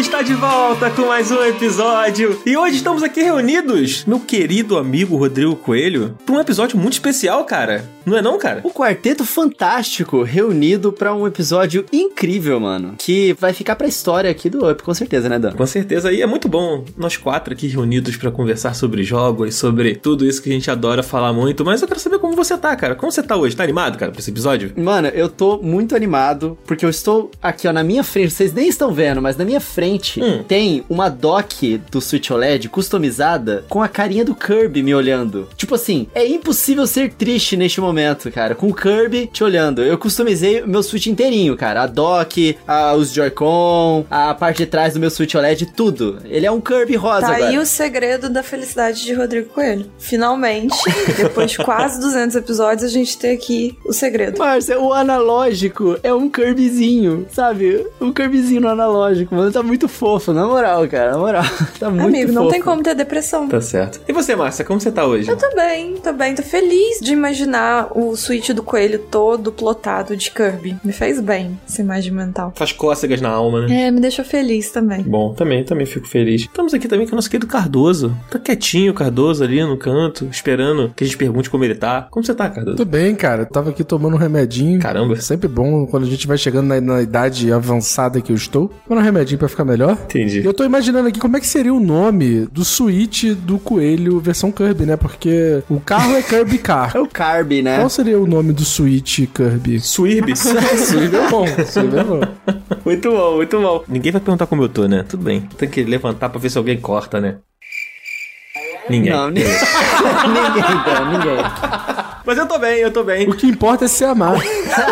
está de volta com mais um episódio. E hoje estamos aqui reunidos, meu querido amigo Rodrigo Coelho, para um episódio muito especial, cara. Não é não, cara? O quarteto fantástico reunido para um episódio incrível, mano. Que vai ficar pra história aqui do Up, com certeza, né, Dan? Com certeza. E é muito bom nós quatro aqui reunidos para conversar sobre jogos, sobre tudo isso que a gente adora falar muito. Mas eu quero saber como você tá, cara. Como você tá hoje? Tá animado, cara, pra esse episódio? Mano, eu tô muito animado, porque eu estou aqui, ó, na minha frente. Vocês nem estão vendo, mas na minha frente hum. tem uma dock do Switch OLED customizada com a carinha do Kirby me olhando. Tipo assim, é impossível ser triste neste momento, cara, com o Kirby te olhando. Eu customizei meu Switch inteirinho, cara. A dock, a, os Joy-Con, a parte de trás do meu Switch OLED, tudo. Ele é um Kirby rosa tá agora. aí o segredo da felicidade de Rodrigo Coelho. Finalmente, depois de quase 200 episódios, a gente tem aqui o segredo. Márcia, o analógico é um Kirbyzinho, sabe? Um Kirbyzinho no analógico, mano. Tá muito fofo, na moral, cara. Na moral. Tá muito Amigo, fofo. não tem como ter depressão. Tá certo. E você, Márcia, como você tá hoje? Eu tô bem, tô bem. Tô feliz de imaginar o Switch do Coelho todo plotado de Kirby. Me fez bem essa imagem mental. Faz cócegas na alma, né? É, me deixou feliz também. Bom, também, também fico feliz. Estamos aqui também com o nosso querido Cardoso. Tá quietinho, Cardoso, ali no canto, esperando que a gente pergunte como ele tá. Como você tá, Cardoso? Tudo bem, cara. Eu tava aqui tomando um remedinho. Caramba. É sempre bom quando a gente vai chegando na, na idade avançada que eu estou. Tomando um remedinho pra ficar melhor. Entendi. E eu tô imaginando aqui como é que seria o nome do Switch do Coelho versão Kirby, né? Porque o carro é Kirby Car. É o Kirby, né? Qual seria o nome do Switch Kirby? Suirbis. Switch é bom. Switch é bom. muito bom, muito bom. Ninguém vai perguntar como eu tô, né? Tudo bem. Tem que levantar pra ver se alguém corta, né? Ninguém. Não, ninguém. ninguém, então, ninguém. Mas eu tô bem, eu tô bem. O que importa é se amar.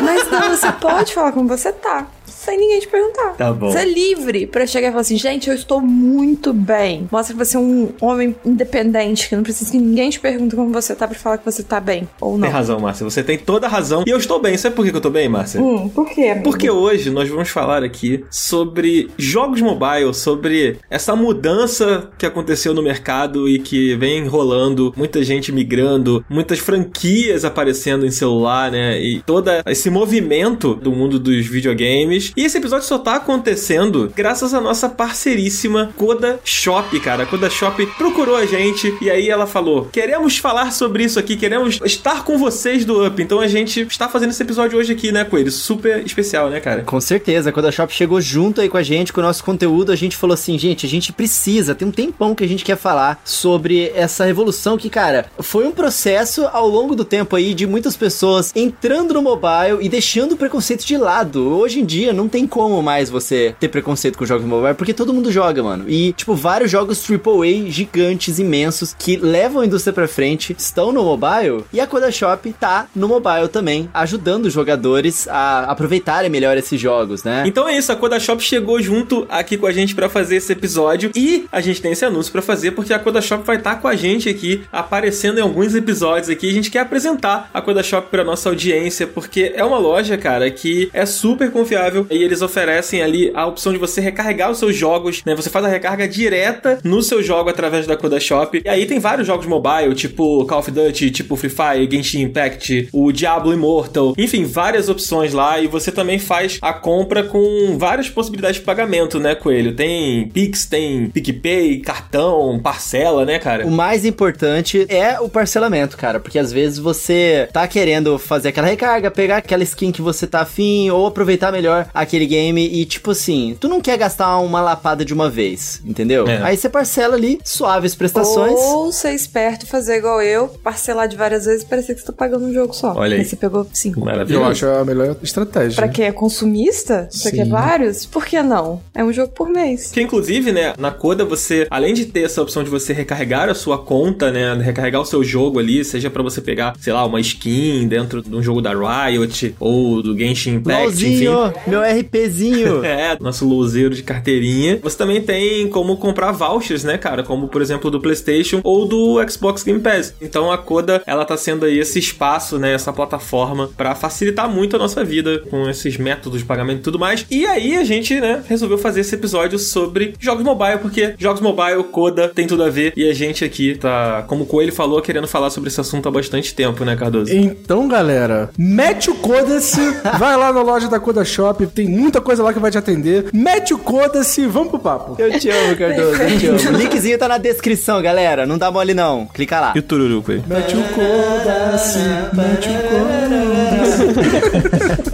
Mas não, você pode falar como você tá. Sem ninguém te perguntar. Tá bom. Você é livre pra chegar e falar assim, gente, eu estou muito bem. Mostra que você é um homem independente, que não precisa que ninguém te pergunte como você tá pra falar que você tá bem. Ou não. Tem razão, Márcia. Você tem toda a razão. E eu estou bem. Sabe por que eu tô bem, Márcia? Hum, por quê? amigo? Porque hoje nós vamos falar aqui sobre jogos mobile, sobre essa mudança que aconteceu no mercado e que vem rolando, muita gente migrando, muitas franquias aparecendo em celular, né? E todo esse movimento do mundo dos videogames. E esse episódio só tá acontecendo graças à nossa parceiríssima Coda Shop, cara. A Coda Shop procurou a gente e aí ela falou: queremos falar sobre isso aqui, queremos estar com vocês do Up. Então a gente está fazendo esse episódio hoje aqui, né, Coelho? Super especial, né, cara? Com certeza, a Shop chegou junto aí com a gente, com o nosso conteúdo, a gente falou assim, gente, a gente precisa, tem um tempão que a gente quer falar sobre essa revolução que, cara, foi um processo ao longo do tempo aí de muitas pessoas entrando no mobile e deixando o preconceito de lado. Hoje em dia não tem como mais você ter preconceito com jogos mobile, porque todo mundo joga, mano. E, tipo, vários jogos AAA gigantes, imensos, que levam a indústria pra frente, estão no mobile, e a Coda Shop tá no mobile também, ajudando os jogadores a aproveitarem melhor esses jogos, né? Então é isso, a Coda Shop chegou junto aqui com a gente pra fazer esse episódio e a gente tem esse anúncio pra fazer porque a Coda Shop vai estar com a gente aqui, aparecendo em alguns episódios aqui. A gente quer apresentar a Coda Shop pra nossa audiência porque é uma loja, cara, que é super confiável e eles oferecem ali a opção de você recarregar os seus jogos, né? Você faz a recarga direta no seu jogo através da Coda Shop. E aí tem vários jogos mobile, tipo Call of Duty, tipo Free Fire, Genshin Impact, o Diablo Immortal, enfim, várias opções lá e você também faz a compra com várias possibilidades de pagamento, né, Coelho? Tem Pix, tem PicPay, cartão, parcela, né, cara? O mais importante é o parcelamento, cara, porque às vezes você tá querendo fazer aquela recarga, pegar aquela skin que você tá afim, ou aproveitar melhor aquele game e, tipo assim, tu não quer gastar uma lapada de uma vez, entendeu? É. Aí você parcela ali, suaves prestações. Ou ser esperto e fazer igual eu, parcelar de várias vezes e parecer que você tá pagando um jogo só. Olha aí. Aí você pegou cinco. Eu Maravilhoso. acho a melhor estratégia. Pra quem é consumista, você quer vários? Por que não? É um jogo por mês. Que inclusive, né, na Coda você, além de ter essa opção de você recarregar a sua conta, né, recarregar o seu jogo ali, seja pra você pegar, sei lá, uma skin dentro de um jogo da Riot ou do Genshin Impact, enfim. Meu RPzinho. É, nosso louzeiro de carteirinha. Você também tem como comprar vouchers, né, cara? Como, por exemplo, do PlayStation ou do Xbox Game Pass. Então a Coda, ela tá sendo aí esse espaço, né, essa plataforma pra facilitar muito a nossa vida com esses métodos de pagamento e tudo mais. E aí a gente, né, resolveu fazer esse episódio sobre jogos mobile, porque jogos mobile, Coda, tem tudo a ver. E a gente aqui tá, como o Coelho falou, querendo falar sobre esse assunto há bastante tempo, né, Cardoso? Então, galera, mete o Coda-se, vai lá na loja da Coda Shop, tem muita coisa lá que vai te atender. Mete o coda-se, vamos pro papo. Eu te amo, Cardoso, eu te amo. O linkzinho tá na descrição, galera. Não dá mole não. Clica lá. E o Tururuco aí? Mete o coda-se, mete o coda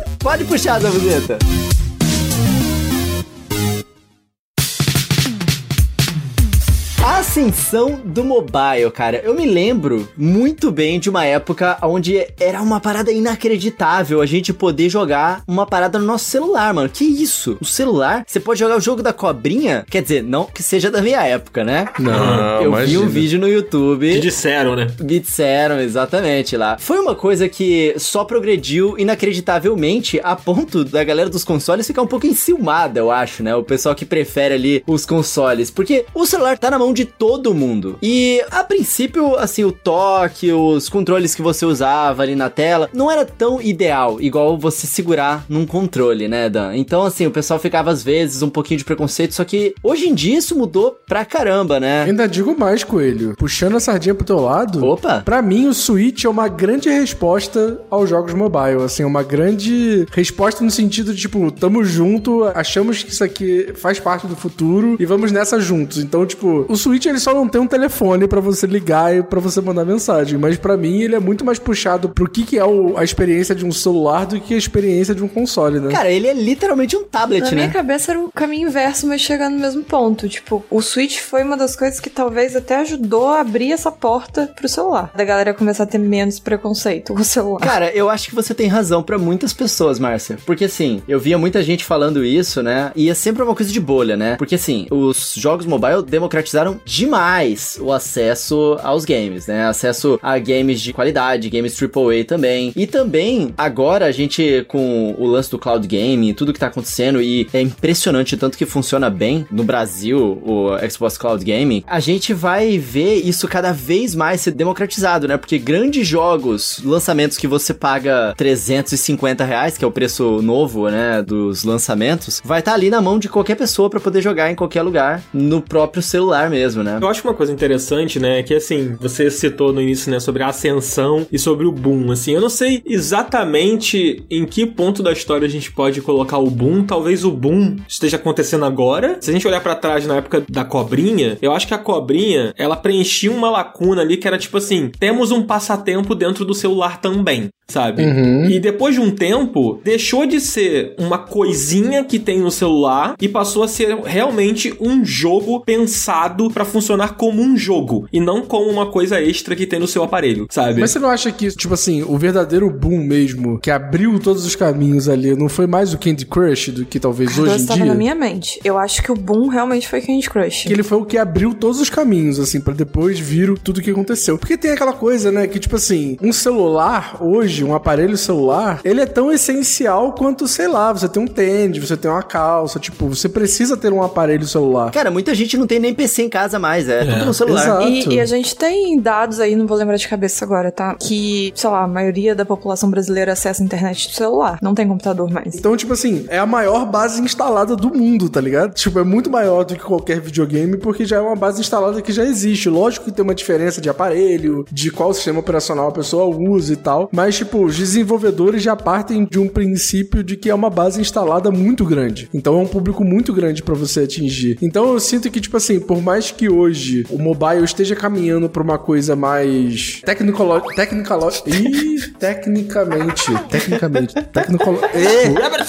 Pode puxar. A ascensão do mobile, cara. Eu me lembro muito bem de uma época onde era uma parada inacreditável a gente poder jogar uma parada no nosso celular, mano. Que isso? O celular? Você pode jogar o jogo da cobrinha? Quer dizer, não que seja da minha época, né? Não, Eu imagina. vi um vídeo no YouTube. Que disseram, né? Me disseram, exatamente lá. Foi uma coisa que só progrediu inacreditavelmente a ponto da galera dos consoles ficar um pouco enciumada, eu acho, né? O pessoal que prefere ali os consoles. Porque o celular tá na mão de todo mundo. E a princípio, assim, o toque, os controles que você usava ali na tela, não era tão ideal, igual você segurar num controle, né, Dan? Então, assim, o pessoal ficava às vezes um pouquinho de preconceito, só que hoje em dia isso mudou pra caramba, né? Ainda digo mais, Coelho. Puxando a sardinha pro teu lado. Opa! Pra mim, o Switch é uma grande resposta aos jogos mobile. Assim, uma grande resposta no sentido de, tipo, tamo junto, achamos que isso aqui faz parte do futuro e vamos nessa juntos. Então, tipo, o Switch ele só não tem um telefone pra você ligar e pra você mandar mensagem. Mas pra mim, ele é muito mais puxado pro que, que é o- a experiência de um celular do que a experiência de um console, né? Cara, ele é literalmente um tablet, Na né? minha cabeça era o caminho inverso, mas chegando no mesmo ponto. Tipo, o Switch foi uma das coisas que talvez até ajudou a abrir essa porta pro celular. Da galera começar a ter menos preconceito com o celular. Cara, eu acho que você tem razão pra muitas pessoas, Márcia. Porque assim, eu via muita gente falando isso, né? E é sempre uma coisa de bolha, né? Porque assim, os jogos mobile democratizaram demais o acesso aos games, né? Acesso a games de qualidade, games AAA também. E também, agora a gente com o lance do cloud gaming, tudo que tá acontecendo e é impressionante tanto que funciona bem no Brasil, o Xbox Cloud Gaming, a gente vai ver isso cada vez mais ser democratizado, né? Porque grandes jogos, lançamentos que você paga 350 reais, que é o preço novo, né, dos lançamentos, vai estar ali na mão de qualquer pessoa pra poder jogar em qualquer lugar, no próprio celular mesmo, né? Eu acho uma coisa interessante, né, que assim, você citou no início, né, sobre a ascensão e sobre o boom, assim, eu não sei exatamente em que ponto da história a gente pode colocar o boom, talvez o boom esteja acontecendo agora. Se a gente olhar pra trás na época da cobrinha, eu acho que a cobrinha, ela preenchia uma lacuna ali que era tipo assim, temos um passatempo dentro do celular também. Sabe? E depois de um tempo, deixou de ser uma coisinha que tem no celular e passou a ser realmente um jogo pensado pra funcionar como um jogo e não como uma coisa extra que tem no seu aparelho, sabe? Mas você não acha que, tipo assim, o verdadeiro boom mesmo, que abriu todos os caminhos ali, não foi mais o Candy Crush do que talvez hoje Agora em estava dia? na minha mente. Eu acho que o boom realmente foi Candy Crush. Que ele foi o que abriu todos os caminhos, assim, pra depois vir o- tudo que aconteceu. Porque tem aquela coisa, né, que tipo assim, um celular hoje, um aparelho celular, ele é tão essencial quanto, sei lá, você tem um tênis, você tem uma calça, tipo, você precisa ter um aparelho celular. Cara, muita gente não tem nem PC em casa mais, é, tudo no celular. exato. E, e a gente tem dados aí, não vou lembrar de cabeça agora, tá? Que, sei lá, a maioria da população brasileira acessa a internet do celular. Não tem computador mais. Então, tipo assim, é a maior base instalada do mundo, tá ligado? Tipo, é muito maior do que qualquer videogame, porque já é uma base instalada que já existe. Lógico que tem uma diferença de aparelho, de qual sistema operacional a pessoa usa e tal, mas, tipo, os desenvolvedores já partem de um princípio de que é uma base instalada muito grande. Então, é um público muito grande pra você atingir. Então, eu sinto que, tipo assim, por mais que hoje o mobile esteja caminhando pra uma coisa mais tecnicolo... tecnicolo... Ih, tecnicamente. Tecnicamente. Tecnicolo...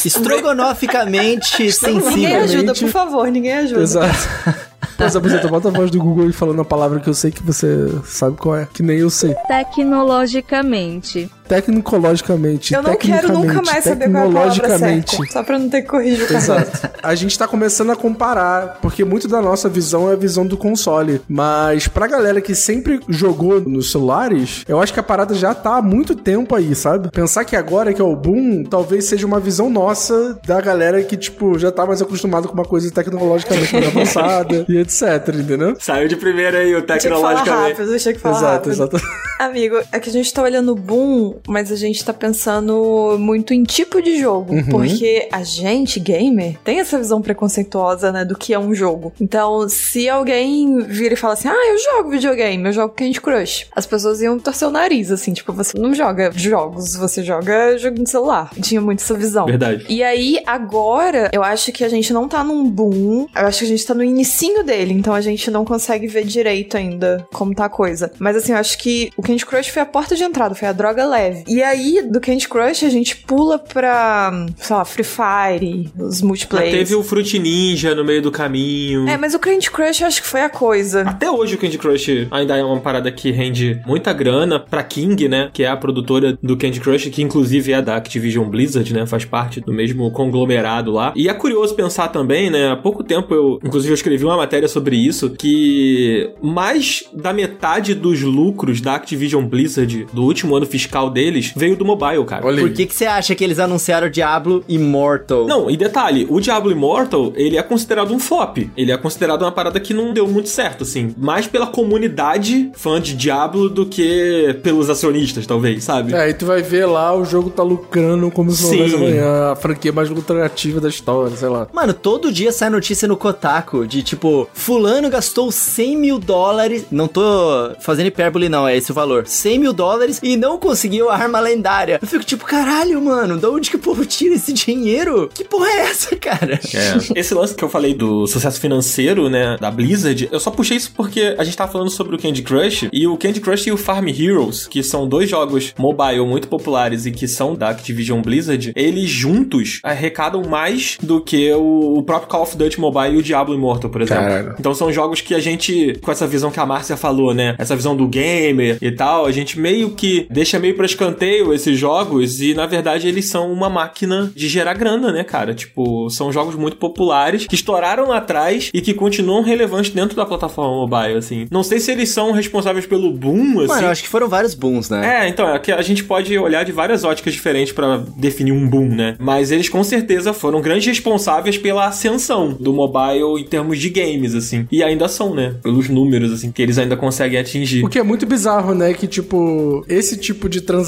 Estrogonoficamente Ninguém sensível. ajuda, por favor, ninguém ajuda. Exato. Pois é, você bota a voz do Google e falando a palavra que eu sei que você sabe qual é, que nem eu sei. Tecnologicamente. Tecnologicamente. Eu não quero nunca mais saber qual é a palavra tecnologicamente. certa. Só pra não ter que corrigir o. Exato. A gente tá começando a comparar, porque muito da nossa visão é a visão do console. Mas pra galera que sempre jogou nos celulares, eu acho que a parada já tá há muito tempo aí, sabe? Pensar que agora que é o boom, talvez seja uma visão nossa da galera que, tipo, já tá mais acostumado com uma coisa tecnologicamente mais avançada e etc, entendeu? Saiu de primeira aí o Tinha que falar tecnologicamente. rápido, deixa que falar Exato, rápido. exato. Amigo, é que a gente tá olhando o boom mas a gente tá pensando muito em tipo de jogo. Uhum. Porque a gente, gamer, tem essa visão preconceituosa, né, do que é um jogo. Então, se alguém vira e fala assim, ah, eu jogo videogame, eu jogo Candy Crush, as pessoas iam torcer o nariz, assim, tipo, você não joga jogos, você joga jogo no celular. Tinha muito essa visão. Verdade. E aí, agora, eu acho que a gente não tá num boom. Eu acho que a gente tá no inicinho dele, então a gente não consegue ver direito ainda como tá a coisa. Mas assim, eu acho que o Candy Crush foi a porta de entrada, foi a droga leve. E aí, do Candy Crush, a gente pula pra, sei lá, Free Fire, os multiplayer. teve o Fruit Ninja no meio do caminho. É, mas o Candy Crush eu acho que foi a coisa. Até hoje o Candy Crush ainda é uma parada que rende muita grana pra King, né? Que é a produtora do Candy Crush, que inclusive é da Activision Blizzard, né? Faz parte do mesmo conglomerado lá. E é curioso pensar também, né? Há pouco tempo eu, inclusive, eu escrevi uma matéria sobre isso, que mais da metade dos lucros da Activision Blizzard do último ano fiscal deles veio do mobile, cara. Olha Por que, que você acha que eles anunciaram Diablo Immortal? Não, e detalhe, o Diablo Immortal, ele é considerado um flop. Ele é considerado uma parada que não deu muito certo, assim. Mais pela comunidade fã de Diablo do que pelos acionistas, talvez, sabe? É, aí tu vai ver lá, o jogo tá lucrando como se não Sim. houvesse amanhã. A franquia mais lucrativa da história, sei lá. Mano, todo dia sai notícia no Kotaku de tipo, fulano gastou 100 mil dólares. Não tô fazendo hipérbole, não, é esse o valor. 100 mil dólares e não conseguiu a arma lendária. Eu fico tipo, caralho, mano, da onde que o povo tira esse dinheiro? Que porra é essa, cara? É. Esse lance que eu falei do sucesso financeiro, né, da Blizzard, eu só puxei isso porque a gente tava falando sobre o Candy Crush e o Candy Crush e o Farm Heroes, que são dois jogos mobile muito populares e que são da Activision Blizzard, eles juntos arrecadam mais do que o, o próprio Call of Duty Mobile e o Diablo Immortal, por exemplo. Caralho. Então são jogos que a gente, com essa visão que a Márcia falou, né, essa visão do gamer e tal, a gente meio que deixa meio pra escanteio esses jogos e na verdade eles são uma máquina de gerar grana, né, cara? Tipo, são jogos muito populares que estouraram lá atrás e que continuam relevantes dentro da plataforma mobile, assim. Não sei se eles são responsáveis pelo boom, assim. Mano, eu acho que foram vários booms, né? É, então, é que a gente pode olhar de várias óticas diferentes pra definir um boom, né? Mas eles com certeza foram grandes responsáveis pela ascensão do mobile em termos de games, assim. E ainda são, né? Pelos números, assim, que eles ainda conseguem atingir. O que é muito bizarro, né? Que, tipo, esse tipo de transação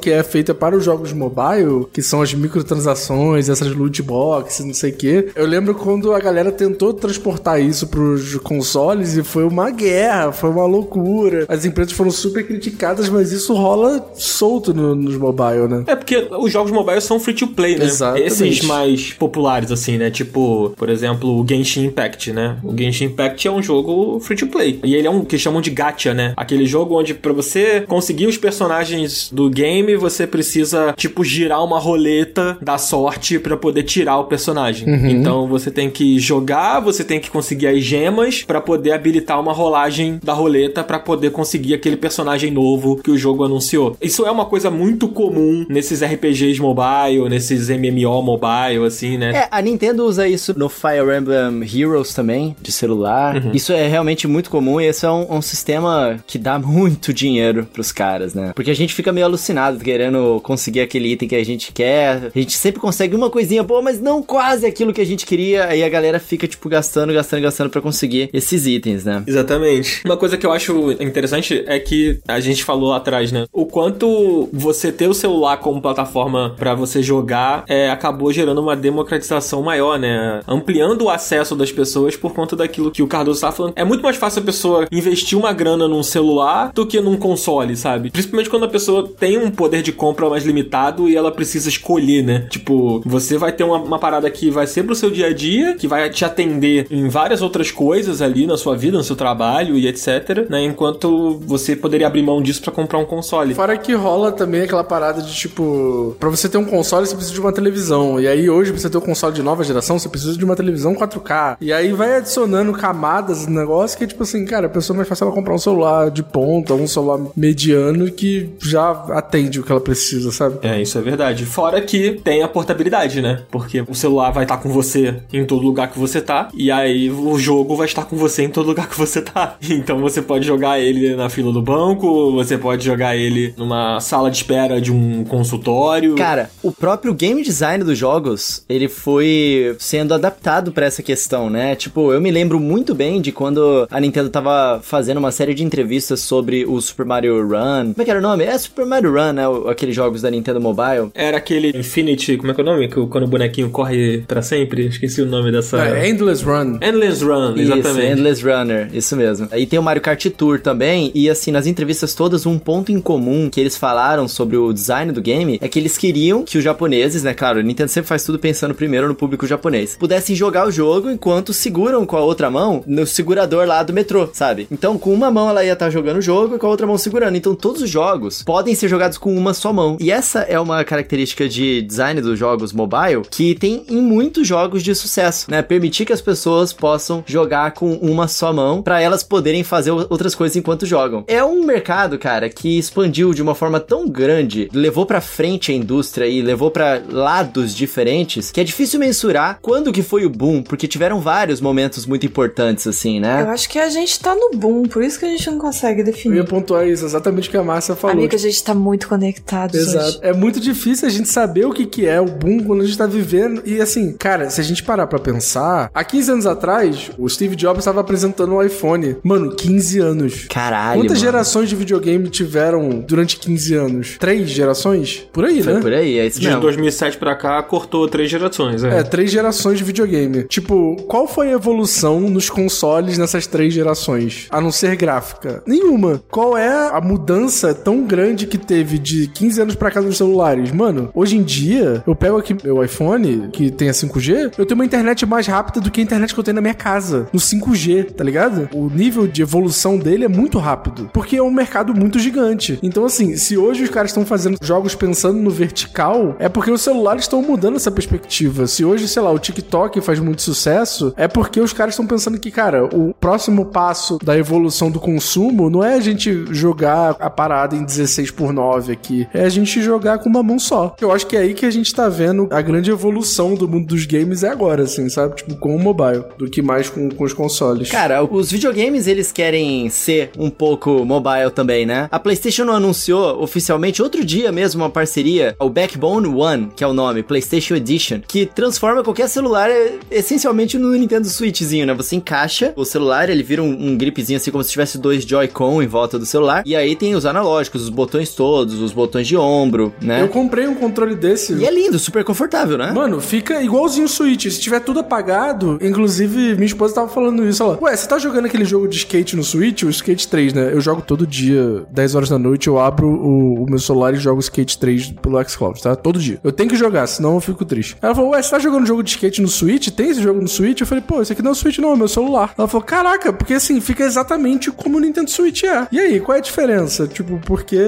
que é feita para os jogos mobile, que são as microtransações, essas loot boxes, não sei o quê. Eu lembro quando a galera tentou transportar isso pros consoles e foi uma guerra, foi uma loucura. As empresas foram super criticadas, mas isso rola solto no- nos mobile, né? É porque os jogos mobile são free to play, né? Exatamente. Esses mais populares, assim, né? Tipo, por exemplo, o Genshin Impact, né? O Genshin Impact é um jogo free to play. E ele é um que chamam de gacha, né? Aquele jogo onde pra você conseguir os personagens do game, você precisa, tipo, girar uma roleta da sorte pra poder tirar o personagem. Então você tem que jogar, você tem que conseguir as gemas pra poder habilitar uma rolagem da roleta pra poder conseguir aquele personagem novo que o jogo anunciou. Isso é uma coisa muito comum nesses RPGs mobile, nesses MMO mobile, assim, né? É, a Nintendo usa isso no Fire Emblem Heroes também, de celular. Uhum. Isso é realmente muito comum e esse é um, um sistema que dá muito dinheiro pros caras, né? Porque a gente fica meio alucinado querendo conseguir aquele item que a gente quer. A gente sempre consegue uma coisinha boa, mas não quase aquilo que a gente queria. Aí a galera fica, tipo, gastando, gastando, gastando pra conseguir esses itens, né? Exatamente. Uma coisa que eu acho interessante é que a gente falou atrás, né? O quanto você ter o celular como plataforma pra você jogar é, acabou gerando uma democratização maior, né? Ampliando o acesso das pessoas por conta daquilo que o Cardoso tá falando. É muito mais fácil a pessoa investir uma grana num celular do que num console, sabe? Principalmente quando a pessoa tem um poder de compra mais limitado e ela precisa escolher, né? Tipo, você vai ter uma, uma parada que vai ser pro seu dia a dia, que vai te atender em várias outras coisas ali na sua vida, no seu trabalho e etc, né? Enquanto você poderia abrir mão disso pra comprar um console. Fora que rola também aquela parada de tipo, pra você ter um console você precisa de uma televisão. E aí hoje pra você ter um console de nova geração, você precisa de uma televisão 4K. E aí vai adicionando camadas no negócio que tipo assim, cara, a pessoa mais fácil ela comprar um celular de ponta, um celular mediano que já atende o que ela precisa, sabe? É, isso é verdade. Fora que tem a portabilidade, né? Porque o celular vai estar com você em todo lugar que você tá, e aí o jogo vai estar com você em todo lugar que você tá. Então você pode jogar ele na fila do banco, você pode jogar ele numa sala de espera de um consultório. Cara, o próprio game design dos jogos, ele foi sendo adaptado pra essa questão, né? Tipo, eu me lembro muito bem de quando a Nintendo tava fazendo uma série de entrevistas sobre o Super Mario Run. Como é que era o nome? É Super Mario Run, né? Aqueles jogos da Nintendo Mobile. Era aquele Infinity, como é que é o nome? Que Quando o bonequinho corre pra sempre? Esqueci o nome dessa. É, Endless Run. Endless Run, Isso, exatamente. Endless Runner, isso mesmo. Aí tem o Mario Kart Tour também, e assim, nas entrevistas todas, um ponto em comum que eles falaram sobre o design do game é que eles queriam que os japoneses, né, claro, a Nintendo sempre faz tudo pensando primeiro no público japonês, pudessem jogar o jogo enquanto seguram com a outra mão no segurador lá do metrô, sabe? Então, com uma mão ela ia estar jogando o jogo e com a outra mão segurando. Então, todos os jogos podem ser jogados com uma só mão. E essa é uma característica de design dos jogos mobile que tem em muitos jogos de sucesso, né? Permitir que as pessoas possam jogar com uma só mão para elas poderem fazer outras coisas enquanto jogam. É um mercado, cara, que expandiu de uma forma tão grande, levou pra frente a indústria e levou pra lados diferentes, que é difícil mensurar quando que foi o boom, porque tiveram vários momentos muito importantes assim, né? Eu acho que a gente tá no boom, por isso que a gente não consegue Eu ia definir. pontuar isso, exatamente o que a Márcia falou. Amigo, a gente tá muito conectados Exato. hoje. É muito difícil a gente saber o que, que é o boom quando a gente tá vivendo. E assim, cara, se a gente parar pra pensar, há 15 anos atrás, o Steve Jobs estava apresentando o iPhone. Mano, 15 anos. Caralho. Quantas mano. gerações de videogame tiveram durante 15 anos? Três gerações? Por aí, Foi né? por aí, é isso De mesmo. 2007 pra cá, cortou três gerações. É. É, três gerações de videogame. Tipo, qual foi a evolução nos consoles nessas três gerações? A não ser gráfica? Nenhuma. Qual é a mudança tão grande que teve de 15 anos pra cá nos celulares? Mano, hoje em dia, eu pego aqui meu iPhone, que tem a 5G, eu tenho uma internet mais rápida do que a internet que eu tenho na minha casa. No 5G, tá ligado? O nível de evolução dele é muito rápido. Porque é um mercado muito gigante. Então, assim, se hoje os caras estão fazendo jogos pensando no vertical, é porque os celulares estão mudando essa perspectiva. Se hoje, sei lá, o TikTok faz muito sucesso, é porque os caras estão pensando que, cara, o próximo passo da evolução do consumo não é a gente jogar a parada em 16 por 9 aqui, é a gente jogar com uma mão só. Eu acho que é aí que a gente tá vendo a grande evolução do mundo dos games é agora, assim, sabe? Tipo, com o mobile, do que mais com, com os consoles. Cara, os videogames eles querem ser um pouco mobile também, né? A PlayStation não anunciou oficialmente outro dia mesmo uma parceria, o Backbone One, que é o nome, PlayStation Edition, que transforma qualquer celular é, essencialmente no Nintendo Switchzinho, né? Você encaixa o celular, ele vira um, um gripzinho assim como se tivesse dois Joy-Con em volta do celular, e aí tem os analógicos, os botões todos, os botões de ombro, né? Eu comprei um controle desse. E é lindo, super confortável, né? Mano, fica igualzinho o Switch. Se tiver tudo apagado, inclusive minha esposa tava falando isso. Ela, ué, você tá jogando aquele jogo de skate no Switch? O Skate 3, né? Eu jogo todo dia, 10 horas da noite, eu abro o, o meu celular e jogo Skate 3 pelo xCloud, tá? Todo dia. Eu tenho que jogar, senão eu fico triste. Ela falou, ué, você tá jogando jogo de skate no Switch? Tem esse jogo no Switch? Eu falei, pô, esse aqui não é o Switch não, é meu celular. Ela falou, caraca, porque assim, fica exatamente como o Nintendo Switch é. E aí, qual é a diferença? Tipo, porque,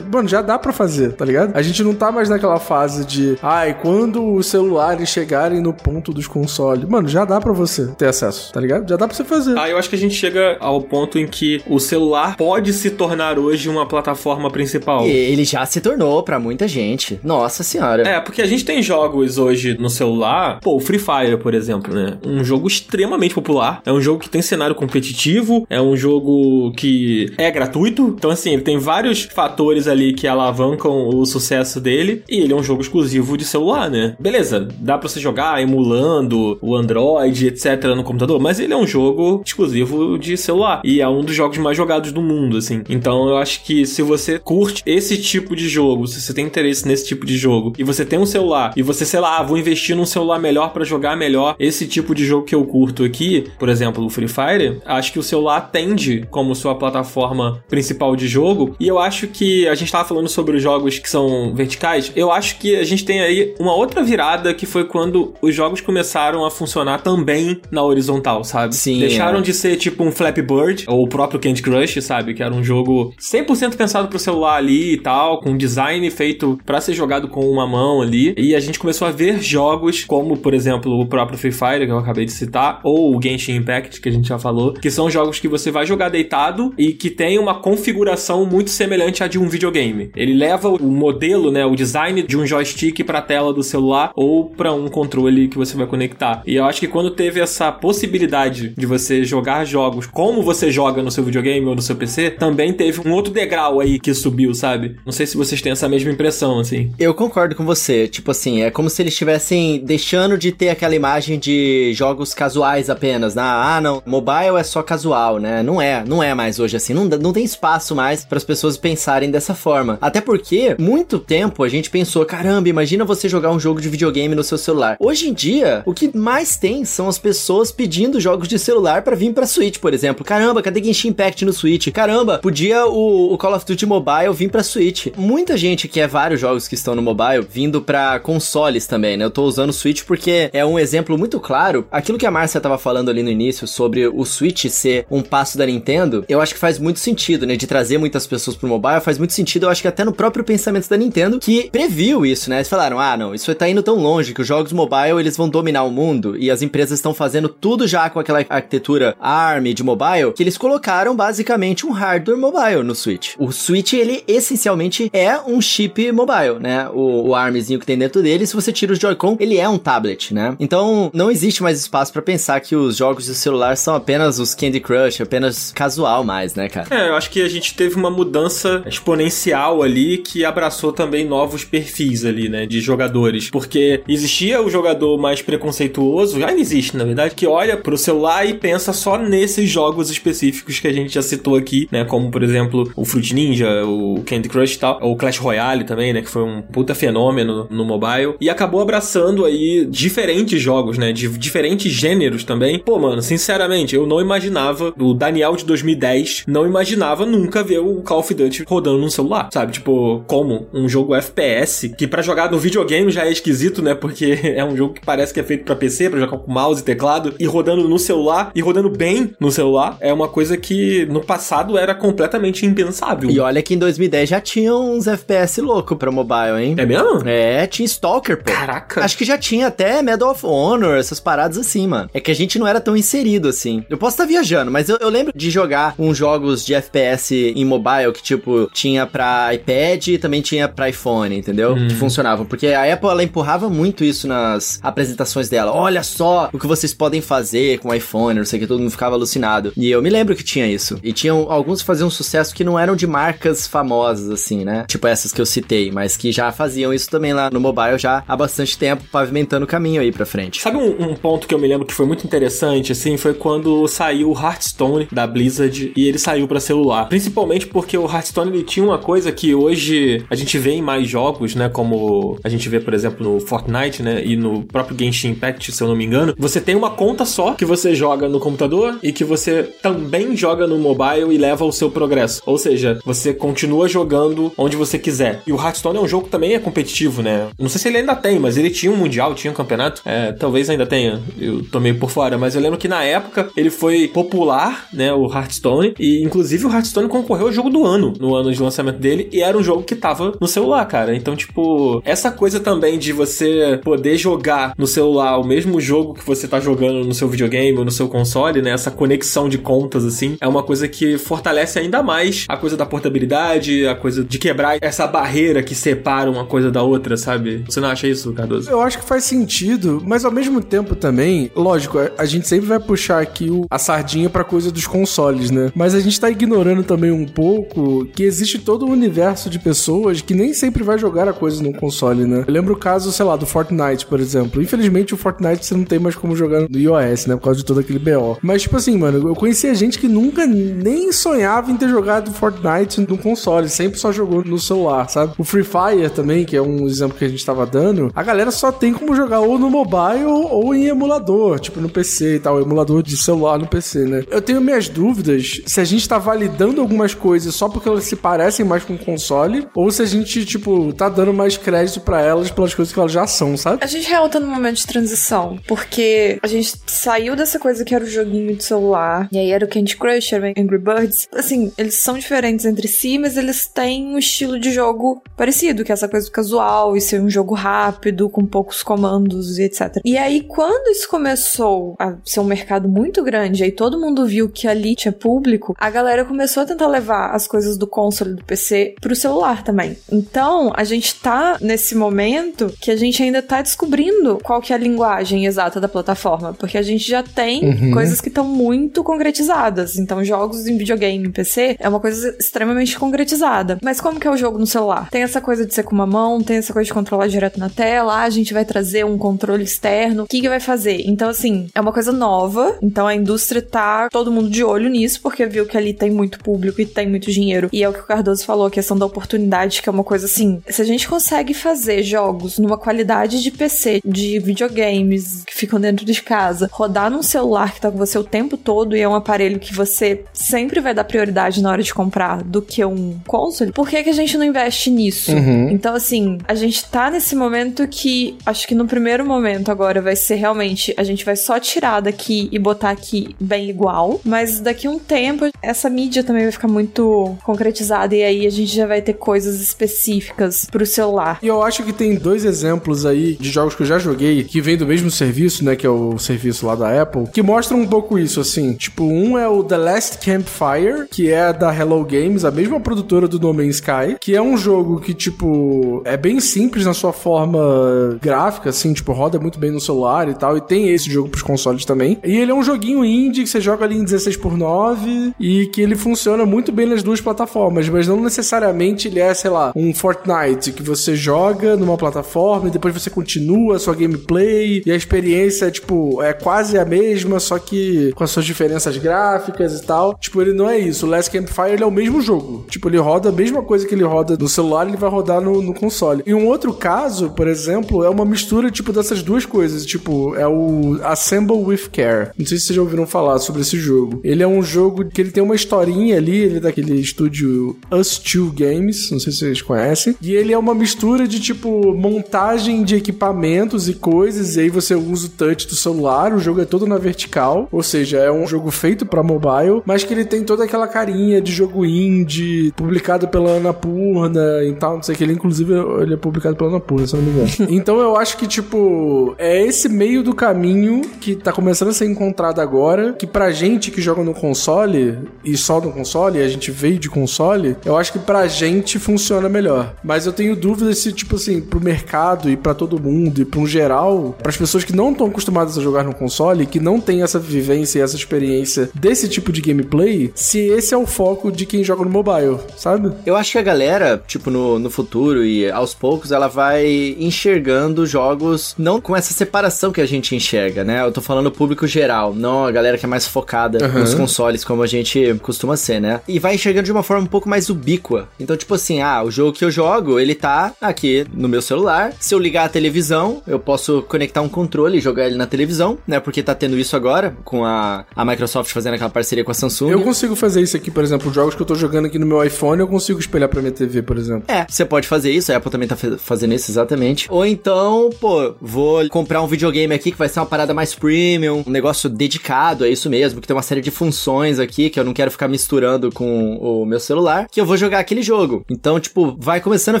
mano, já dá pra fazer, tá ligado? A gente não tá mais naquela fase de, ai, quando os celulares chegarem no ponto dos consoles. Mano, já dá pra você ter acesso, tá ligado? Já dá pra você fazer. Ah, eu acho que a gente chega ao ponto em que o celular pode se tornar hoje uma plataforma principal. E ele já se tornou pra muita gente. Nossa senhora. É, porque a gente tem jogos hoje no celular, pô, o Free Fire, por exemplo, né? Um jogo extremamente popular. É um jogo que tem cenário competitivo, é um jogo que é gratuito. Então, assim, ele tem vários fatores ali que alavancam o sucesso dele. E ele é um jogo exclusivo de celular, né? Beleza, dá pra você jogar emulando o Android, etc. no computador, mas ele é um jogo exclusivo de celular. E é um dos jogos mais jogados do mundo, assim. Então, eu acho que se você curte esse tipo de jogo, se você tem interesse nesse tipo de jogo, e você tem um celular, e você, sei lá, ah, vou investir num celular melhor pra jogar melhor esse tipo de jogo que eu curto aqui, por exemplo, o Free Fire, acho que o celular atende como sua plataforma principal de jogo. E eu acho que a gente tava falando sobre os jogos que são verticais. Eu acho que a gente tem aí uma outra virada que foi quando os jogos começaram a funcionar também na horizontal, sabe? Sim, Deixaram é. de ser tipo um Flappy Bird, ou o próprio Candy Crush, sabe? Que era um jogo 100% pensado pro celular ali e tal, com design feito pra ser jogado com uma mão ali. E a gente começou a ver jogos como, por exemplo, o próprio Free Fire, que eu acabei de citar, ou o Genshin Impact, que a gente já falou, que são jogos que você vai jogar deitado e que tem uma configuração muito semelhante à de um videogame. Ele leva o modelo, né, o design de um joystick pra tela do celular ou pra um controle que você vai conectar. E eu acho que quando teve essa possibilidade de você jogar jogos como você joga no seu videogame ou no seu PC, também teve um outro degrau aí que subiu, sabe? Não sei se vocês têm essa mesma impressão, assim. Eu concordo com você. Tipo assim, é como se eles estivessem deixando de ter aquela imagem de jogos casuais apenas. né? Ah, não, mobile é só casual, né? Não é, não é mais hoje assim. Não, não tem espaço mais para as pessoas pensarem dessa forma. Até porque, muito tempo a gente pensou, caramba, imagina você jogar um jogo de videogame no seu celular. Hoje em dia, o que mais tem são as pessoas pedindo jogos de celular para vir pra Switch, por exemplo. Caramba, cadê Genshin Impact no Switch? Caramba, podia o, o Call of Duty Mobile vir pra Switch. Muita gente quer vários jogos que estão no mobile vindo pra consoles também, né? Eu tô usando o Switch porque é um exemplo muito claro. Aquilo que a Márcia tava falando ali no início sobre o Switch ser um passo da Nintendo, eu acho que faz muito sentido, né? De trazer muitas pessoas pro mobile, faz muito sentido, eu acho que até no próprio pensamento da Nintendo, que previu isso, né? Eles falaram, ah, não, isso tá indo tão longe que os jogos mobile eles vão dominar o mundo e as empresas estão fazendo tudo já com aquela arquitetura ARM de mobile, que eles colocaram basicamente um hardware mobile no Switch. O Switch, ele essencialmente é um chip mobile, né? O, o ARMzinho que tem dentro dele, se você tira o Joy-Con, ele é um tablet, né? Então, não existe mais espaço para pensar que os jogos de celular são apenas os Candy Crush, apenas casual mais, né, cara? É, eu acho que a gente teve uma mudança exponencial ali que abraçou também novos perfis ali, né, de jogadores. Porque existia o jogador mais preconceituoso, já existe, na verdade, que olha pro celular e pensa só nesses jogos específicos que a gente já citou aqui, né, como, por exemplo, o Fruit Ninja, o Candy Crush e tal, ou Clash Royale também, né, que foi um puta fenômeno no mobile, e acabou abraçando aí diferentes jogos, né, de diferentes gêneros também. Pô, mano, sinceramente, eu não imaginava, o Daniel de 2010, não imaginava nunca ver o Call of Duty rodando num celular, sabe? Tipo, como um jogo FPS, que para jogar no videogame já é esquisito, né, porque é um jogo que parece que é feito para PC, para jogar com mouse e teclado, e rodando no celular, e rodando bem no celular, é uma coisa que no passado era completamente impensável. E olha que em 2010 já tinha uns FPS louco pra mobile, hein? É mesmo? É, tinha Stalker, pô. Caraca. Acho que já tinha até Medal of Honor, essas paradas assim, mano. É que a gente não era tão inserido assim. Eu posso estar tá viajando, mas eu, eu, lembro de jogar uns jogos de FPS em mobile que, tipo, tinha pra iPad e também tinha pra iPhone, entendeu? Hum. Que funcionavam. Porque a Apple, ela empurrava muito isso nas apresentações dela. Olha só o que vocês podem fazer com o iPhone, não sei o que, todo mundo ficava alucinado. E eu me lembro que tinha isso. E tinham alguns que faziam sucesso que não eram de marcas famosas, assim, né? Tipo essas que eu citei, mas que já faziam isso também lá no mobile já há bastante tempo, pavimentando o caminho aí pra frente. Sabe um, um ponto que eu me lembro que foi muito interessante, assim, foi quando saiu o Hearthstone da Blizzard e ele saiu para celular. Principalmente porque o Hearthstone ele tinha uma coisa que hoje a gente vê em mais jogos, né? Como a gente vê, por exemplo, no Fortnite, né? E no próprio Genshin Impact, se eu não me engano. Você tem uma conta só que você joga no computador e que você também joga no mobile e leva o seu progresso. Ou seja, você continua jogando onde você quiser. E o Hearthstone é um jogo que também é competitivo, né? Não sei se ele ainda tem, mas ele tinha um mundial, tinha um campeonato. É, talvez ainda tenha. Eu tô meio por fora, mas eu lembro que na época ele foi popular, né? O Hearthstone. E inclusive o Hearthstone concorreu ao jogo do ano, no ano de lançamento dele. E era um jogo que tava no celular, cara. Então, tipo, essa coisa também de você poder jogar no celular o mesmo jogo que você tá jogando no seu videogame ou no seu console, né? Essa conexão de contas, assim, é uma coisa que fortalece ainda mais a coisa da portabilidade, a coisa de quebrar essa barreira que separa uma coisa da outra, sabe? Você não acha isso, Cardoso? Eu acho que faz sentido, mas ao mesmo tempo também, lógico, a gente sempre vai puxar aqui a sardinha pra coisa dos consoles, né? Mas a gente tá ignorando também um pouco que existe todo um universo de pessoas que nem sempre vai jogar a coisa no console, né? Eu lembro o caso, sei lá, do Fortnite, por exemplo. Infelizmente o Fortnite você não tem mais como jogar no iOS, né? Por causa de todo aquele BO. Mas, tipo assim, mano, eu conhecia gente que nunca nem sonhava em ter jogado Fortnite no console, sempre só jogou no celular, sabe? O Free Fire também, que é um exemplo que a gente tava dando, a galera só tem como jogar ou no mobile ou em emulador, tipo no PC e tal, emulador de celular no PC, né? Eu tenho minhas dúvidas se a gente tá validando algumas coisas só porque elas se parecem mais com console, ou se a gente, tipo, tá dando mais crédito para elas pelas coisas que elas já são, sabe? A gente real tá num momento de transição, porque a gente saiu dessa coisa que era o joguinho de celular, e aí era o Candy Crush, era o Angry Birds. Assim, eles são diferentes entre si, mas eles têm um estilo de jogo parecido, que é essa coisa casual e ser um jogo rápido, com poucos comandos e etc. E aí, quando isso começou a ser um mercado muito grande, aí todo mundo viu que ali tinha público, a galera começou a tentar levar as coisas do console do PC pro celular também. Então, a gente tá nesse momento que a gente ainda tá descobrindo qual que é a linguagem exata da plataforma, porque a gente já tem uhum. coisas que estão muito concretizadas. Então, jogos em videogame, em PC, é uma coisa extremamente concretizada. Mas como que é o jogo no celular? Tem essa coisa de ser com uma mão, tem essa coisa de controlar direto na tela, ah, a gente vai trazer um controle externo. O que que vai fazer? Então, assim, é uma coisa nova. Então, a indústria tá todo mundo de olho nisso, porque viu que ali tem muito público e tem muito dinheiro. E é o que o Cardoso falou, a questão da oportunidade, que é uma coisa assim. Se a gente consegue fazer jogos numa qualidade de PC, de videogames que ficam dentro de casa, rodar num celular que tá com você o tempo todo e é um aparelho que você sempre vai dar prioridade na hora de comprar do que um console, por que, que a gente não investe nisso? Uhum. Então, assim, a gente tá nesse momento que acho que no primeiro momento agora vai ser realmente a gente vai só tirar daqui e botar aqui bem igual, mas daqui a um tempo essa mídia também vai ficar muito concretizada e aí a gente já vai ter coisas específicas pro celular. E eu acho que tem dois exemplos aí de jogos que eu já joguei que vêm do mesmo serviço, né? Que é o serviço lá da Apple, que mostram um pouco isso, assim. Tipo, um é o The Last Campfire, que é da Hello Games, a mesma produtora do No Man's Sky, que é um jogo que, tipo, é bem simples na sua forma gráfica, assim, tipo, roda muito bem no celular e tal, e tem esse jogo pros consoles também. E ele é um joguinho indie que você joga ali em 16 por 9 e que ele funciona muito bem nas duas plataformas, mas não necessariamente ele é, sei lá, um Fortnite que você joga numa plataforma e depois você continua a sua gameplay e a experiência, tipo, é quase a mesma, só que com as suas diferenças gráficas e tal. Tipo, ele não é isso. O Last Campfire ele é o mesmo jogo. Tipo, ele roda a mesma coisa que ele roda no celular, ele vai rodar no, no console. E um outro caso, por exemplo, é uma mistura, tipo, dessas duas coisas. Tipo, é o Assemble with Care. Não sei se vocês já ouviram falar sobre esse jogo. Ele é um jogo que ele tem uma historinha ali, ele é daquele estúdio Us Two Games, não sei se vocês conhecem. E ele é uma mistura de, tipo, montagem de equipamentos e coisas, e aí você usa o touch do celular, o jogo é todo na vertical, ou seja, é um jogo feito para mobile, mas que ele tem toda aquela carinha de jogo indie, publicado pela Annapurna e tal, não sei o que. Ele, inclusive, ele é publicado pela Annapurna, se não me engano. então eu acho que, tipo, é esse meio do caminho que tá começando a ser encontrado agora, que pra gente que joga no console, e só no console, e a gente veio de console, eu acho que pra gente funciona melhor. Mas eu tenho dúvidas se, tipo assim, pro mercado e pra todo mundo, e pra um geral, pras pessoas que não estão acostumadas a jogar no console, que não tem essa vivência e essa experiência desse tipo de gameplay, se esse é o foco de quem joga no mobile, sabe? Eu acho que a galera, tipo, no, no futuro e aos poucos, ela vai enxergando jogos não com essa separação que a gente enxerga, né? Eu tô falando público geral, não a galera que é mais focada Uhum. nos consoles, como a gente costuma ser, né? E vai enxergando de uma forma um pouco mais ubíqua. Então, tipo assim, ah, o jogo que eu jogo, ele tá aqui no meu celular. Se eu ligar a televisão, eu posso conectar um controle e jogar ele na televisão, né? Porque tá tendo isso agora, com a, a Microsoft fazendo aquela parceria com a Samsung. Eu consigo fazer isso aqui, por exemplo, jogos que eu tô jogando aqui no meu iPhone, eu consigo espelhar pra minha TV, por exemplo. É, você pode fazer isso, a Apple também tá fazendo isso exatamente. Ou então, pô, vou comprar um videogame aqui que vai ser uma parada mais premium, um negócio dedicado a isso mesmo, que tem uma série de funções aqui que eu não quero ficar misturando com o meu celular, que eu vou jogar aquele jogo. Então, tipo, vai começando a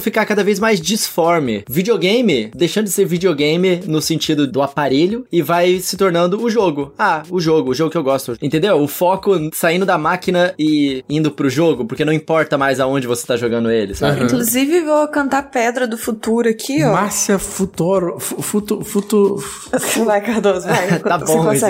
ficar cada vez mais disforme. Videogame, deixando de ser videogame no sentido do aparelho e vai se tornando o jogo. Ah, o jogo, o jogo que eu gosto. Entendeu? O foco saindo da máquina e indo pro jogo, porque não importa mais aonde você tá jogando ele, sabe? Inclusive, vou cantar Pedra do Futuro aqui, ó. Márcia Futuro. fu- Futu, futu, Vai, Cardoso, vai. Tá Você bom isso.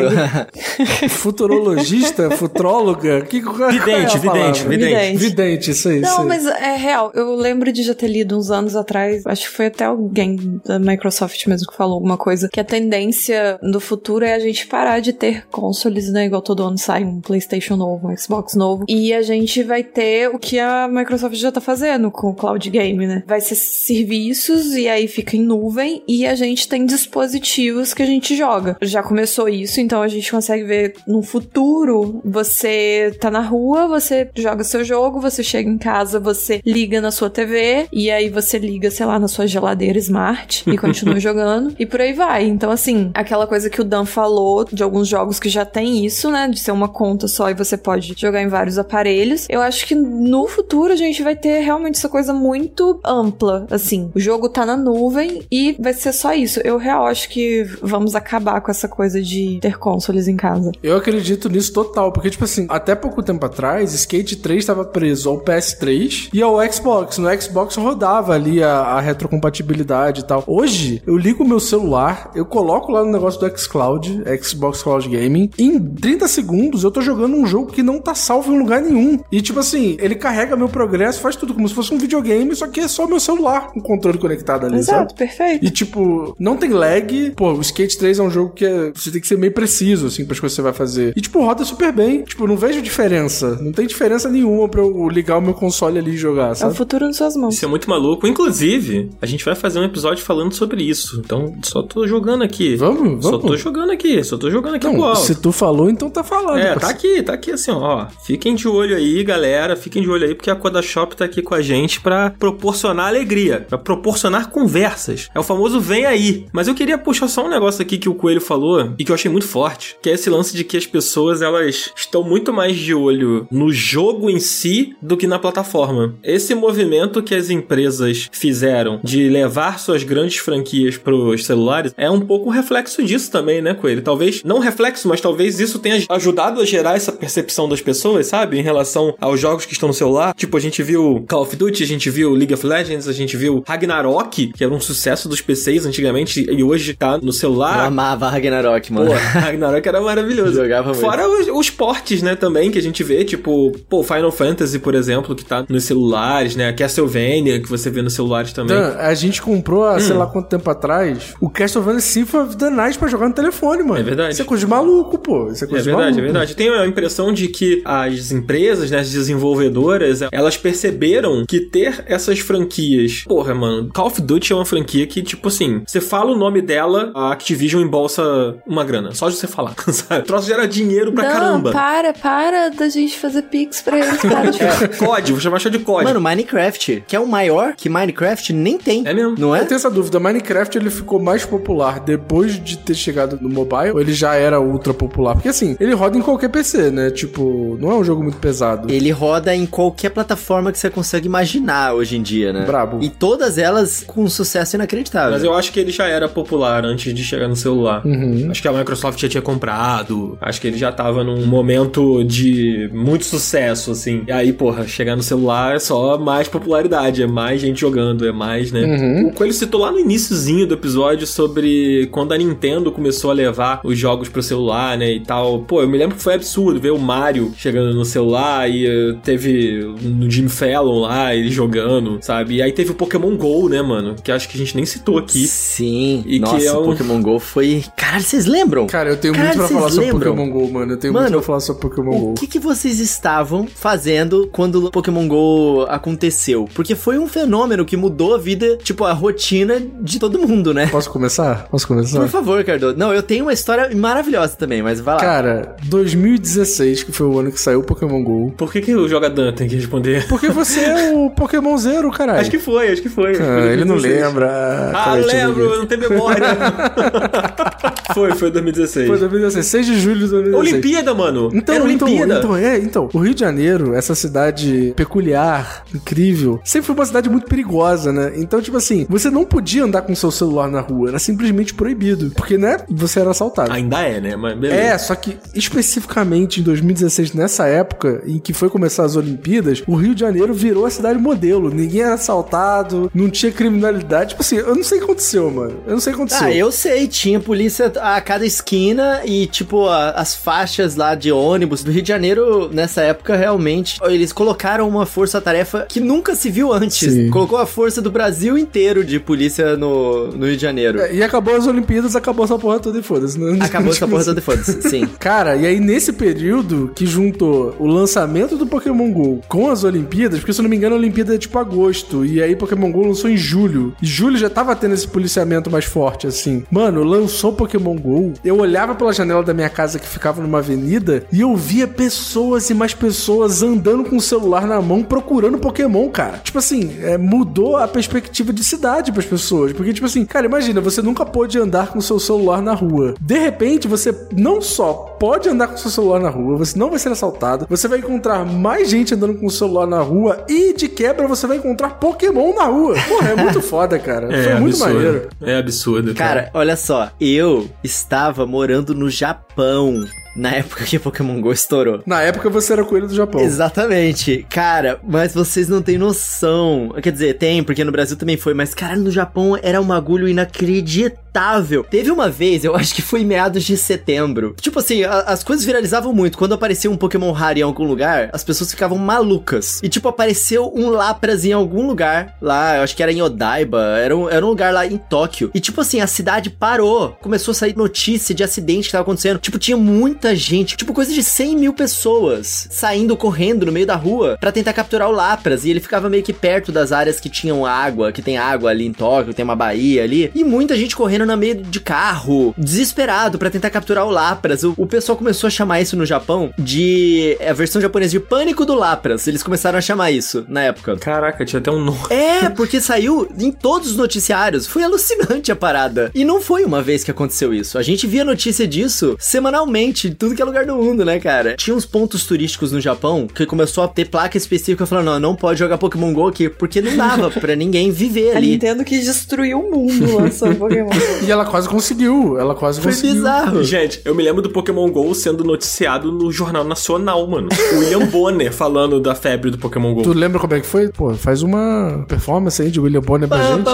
futurologista? Futróloga? Que, é Vidente, palavra? vidente, vidente. Vidente, isso isso Não, mas é real. Eu lembro de já ter lido uns anos atrás, acho que foi até alguém da Microsoft mesmo que falou alguma coisa, que a tendência do futuro é a gente parar de ter consoles, né? Igual todo ano sai um PlayStation novo, um Xbox novo. E a gente vai ter o que a Microsoft já tá fazendo com o Cloud Game, né? Vai ser serviços e aí fica em nuvem e a gente tem dispositivos que a gente joga. Já começou isso, então a gente consegue ver no futuro você tá na rua, você joga seu jogo, você chega em casa, você liga na sua TV e aí você liga, sei lá, na sua geladeira smart e continua jogando e por aí vai. Então, assim, aquela coisa que o Dan falou de alguns jogos que já tem isso, né? De ser uma conta só e você pode jogar em vários aparelhos. Eu acho que no futuro a gente vai ter realmente essa coisa muito ampla, assim. O jogo tá na nuvem e vai ser só isso. Eu real acho que vamos acabar com essa coisa de ter consoles em casa. Eu acredito nisso total, porque, tipo assim, até pouco tempo atrás, Skate 3 estava preso ao PS3 e ao Xbox. No Xbox rodava ali a, a retrocompatibilidade e tal. Hoje, eu ligo o meu celular, eu coloco lá no negócio do xCloud, Xbox Cloud Gaming, e em 30 segundos eu tô jogando um jogo que não tá salvo em lugar nenhum. E, tipo assim, ele carrega meu progresso, faz tudo como se fosse um videogame, só que é só meu celular com o controle conectado ali, sabe? Exato, perfeito. E, tipo, não tem lag. Pô, o Skate 3 é um jogo que é- você tem que ser meio preciso, assim, pras coisas que você vai fazer. E, tipo, roda super bem. Tipo, não vejo diferença. Não tem diferença nenhuma pra eu ligar o meu console ali e jogar, É o sabe? futuro nas suas mãos. Isso é muito maluco. Inclusive, a gente vai fazer um episódio falando sobre isso. Então, só tô jogando aqui. Vamos, Só vamos. tô jogando aqui, só tô jogando aqui Não, igual. se tu falou, então tá falando. É, tá aqui, tá aqui assim, ó. Fiquem de olho aí, galera. Fiquem de olho aí, porque a Coda Shop tá aqui com a gente pra proporcionar alegria, pra proporcionar conversas. É o famoso vem aí. Mas eu queria puxar só um negócio aqui que o Coelho falou e que eu achei muito forte, que é esse lance de que as pessoas, elas estão muito mais de olho no jogo em si do que na plataforma. Esse movimento que as empresas fizeram de levar suas grandes franquias pros celulares é um pouco um reflexo disso também, né, Coelho? Talvez, não reflexo, mas talvez isso tenha ajudado a gerar essa percepção das pessoas, sabe? Em relação aos jogos que estão no celular. Tipo, a gente viu Call of Duty, a gente viu League of Legends, a gente viu Ragnarok, que era um sucesso dos PCs antigamente e hoje tá no Eu celular. amava Ragnarok, mano. Pô, Ragnarok era maravilhoso. Jogava muito. Fora os, os portes, né, também, que a gente vê, tipo, pô, Final Fantasy, por exemplo, que tá nos celulares, né? Castlevania, que você vê nos celulares também. Dan, a gente comprou há Hum. sei lá quanto tempo atrás o Castlevania Symphony of the Night pra jogar no telefone, mano. É verdade. Isso é coisa de maluco, pô. Isso é É coisa de verdade, maluco. é verdade. Eu tenho a impressão de que as empresas, né, as desenvolvedoras, elas perceberam que ter essas franquias. Porra, mano, Call of Duty é uma franquia que, tipo assim, você fala o nome dela, a Activision embolsa uma grana. Só de você falar, sabe? O troço gera dinheiro pra não, caramba. para, para da gente fazer pix pra eles. Para de COD, vou chamar de COD. Mano, Minecraft, que é o maior que Minecraft nem tem. É mesmo. Não é? Eu tenho essa dúvida, Minecraft ele ficou mais popular depois de ter chegado no mobile ou ele já era ultra popular? Porque assim, ele roda em qualquer PC, né? Tipo, não é um jogo muito pesado. Ele roda em qualquer plataforma que você consegue imaginar hoje em dia, né? Brabo. E todas elas com um sucesso inacreditável. Mas eu acho que ele já era popular antes de chegar no celular. Uhum. Acho que a Microsoft já tinha comprado. Acho que ele já tava num momento de muito sucesso, assim. E aí, porra, chegar no celular é só mais popularidade, é mais gente jogando, é mais, né? Uhum. O Coelho citou lá no iníciozinho do episódio sobre quando a Nintendo começou a levar os jogos pro celular, né, e tal. Pô, eu me lembro que foi absurdo ver o Mario chegando no celular e eh, teve no Jim Fallon lá, ele jogando, sabe? E aí teve o Pokémon GO, né, mano? Que acho que a gente nem citou aqui. Sim. E que Nossa, é um- Pokémon GO foi... Caralho, vocês lembram? Cara, eu tenho Caralho, muito pra falar vocês sobre lembram? Pokémon GO, mano. Eu tenho Mano, muito pra falar sobre Pokémon GO. O que, que vocês estavam fazendo quando o Pokémon GO aconteceu? Porque foi um fenômeno que mudou a vida, tipo, a rotina de todo mundo, né? Posso começar? Posso começar? Por favor, Cardoso. Não, eu tenho uma história maravilhosa também, mas vai lá. Cara, 2016, que foi o ano que saiu o Pokémon GO. Por que, que o jogador tem que responder? Porque você é o Pokémon Zero, caralho. Acho que foi, acho que foi. Ah, ele não 2016. lembra. Ah, lembro, não tenho memória. foi, foi 2016. Foi 2016, 6 de julho de 2016. Olimpíada, mano. Então, Era então, Olimpíada. então, é, então, o Rio de Janeiro, essa cidade peculiar, incrível, sempre foi uma cidade muito perigosa, né? Então, tipo assim, você não podia andar com seu celular na rua, era simplesmente proibido, porque, né, você era assaltado. Ainda é, né? Mas beleza. É, só que especificamente em 2016, nessa época em que foi começar as Olimpíadas, o Rio de Janeiro virou a cidade modelo. Ninguém era assaltado, não tinha criminalidade. Tipo assim, eu não sei o que aconteceu, mano. Eu não sei o que aconteceu. Ah, eu sei, tinha polícia a cada esquina e, tipo, a- as faixas lá de ônibus do Rio de Janeiro, nessa época, realmente, eles colocaram uma força-tarefa que nunca se viu antes. Sim. Colocou a força do Brasil inteiro de polícia no, no Rio de Janeiro. É, E acabou as Olimpíadas, acabou essa porra toda e foda-se. né? Acabou essa porra toda, foda-se, sim. Cara, e aí nesse período que juntou o lançamento do Pokémon GO com as Olimpíadas, porque se eu não me engano a Olimpíada é tipo agosto, e aí Pokémon GO lançou em julho. E julho já tava tendo esse policiamento mais forte, assim. Mano, lançou Pokémon GO, eu olhava pela janela da minha casa que ficava numa avenida e eu via pessoas e mais pessoas andando com o celular na mão procurando Pokémon, cara. Tipo assim, é, mudou a perspectiva de cidade pras pessoas. Porque, tipo assim, cara, imagina, você nunca pôde andar com o seu celular na rua. De repente, você não só pode andar com o seu celular na rua, você não vai ser assaltado, você vai encontrar mais gente andando com o celular na rua e, de quebra, você vai encontrar Pokémon na rua. Porra, é muito foda, cara. É Foi muito absurdo. maneiro. É absurdo. Cara, olha só, eu estava morando no Japão na época que Pokémon GO estourou. Na época você era coelho do Japão. Exatamente. Cara, mas vocês não têm noção. Quer dizer, tem, porque no Brasil também foi, mas, cara, no Japão era um bagulho inacreditável. Teve uma vez, eu acho que foi em meados de setembro. Tipo assim, a- as coisas viralizavam muito. Quando aparecia um Pokémon raro em algum lugar, as pessoas ficavam malucas. E, tipo, apareceu um Lapras em algum lugar lá, eu acho que era em Odaiba, era um, era um lugar lá em Tóquio. E, tipo assim, a cidade parou. Começou a sair notícia de acidente que tava acontecendo. Tipo, tinha muita muita gente, tipo coisa de 100 mil pessoas saindo correndo no meio da rua pra tentar capturar o Lapras. E ele ficava meio que perto das áreas que tinham água, que tem água ali em Tóquio, tem uma baía ali. E muita gente correndo no meio de carro, desesperado pra tentar capturar o Lapras. O, o pessoal começou a chamar isso no Japão de. É a versão japonesa de Pânico do Lapras. Eles começaram a chamar isso na época. Caraca, tinha até um nome. É, porque saiu em todos os noticiários. Foi alucinante a parada. E não foi uma vez que aconteceu isso. A gente via notícia disso semanalmente, em tudo que é lugar do mundo, né, cara? Tinha uns pontos turísticos no Japão que começou a ter placa específica falando: não, não pode jogar Pokémon GO aqui, porque não dava pra ninguém viver A ali. Nintendo quis destruir o mundo lançando Pokémon. E ela quase conseguiu. Ela quase Foi conseguiu. bizarro. Gente, eu me lembro do Pokémon GO sendo noticiado no Jornal Nacional, mano. O William Bonner falando da febre do Pokémon GO. Tu lembra como é que foi? Pô, faz uma performance aí de William Bonner pra gente.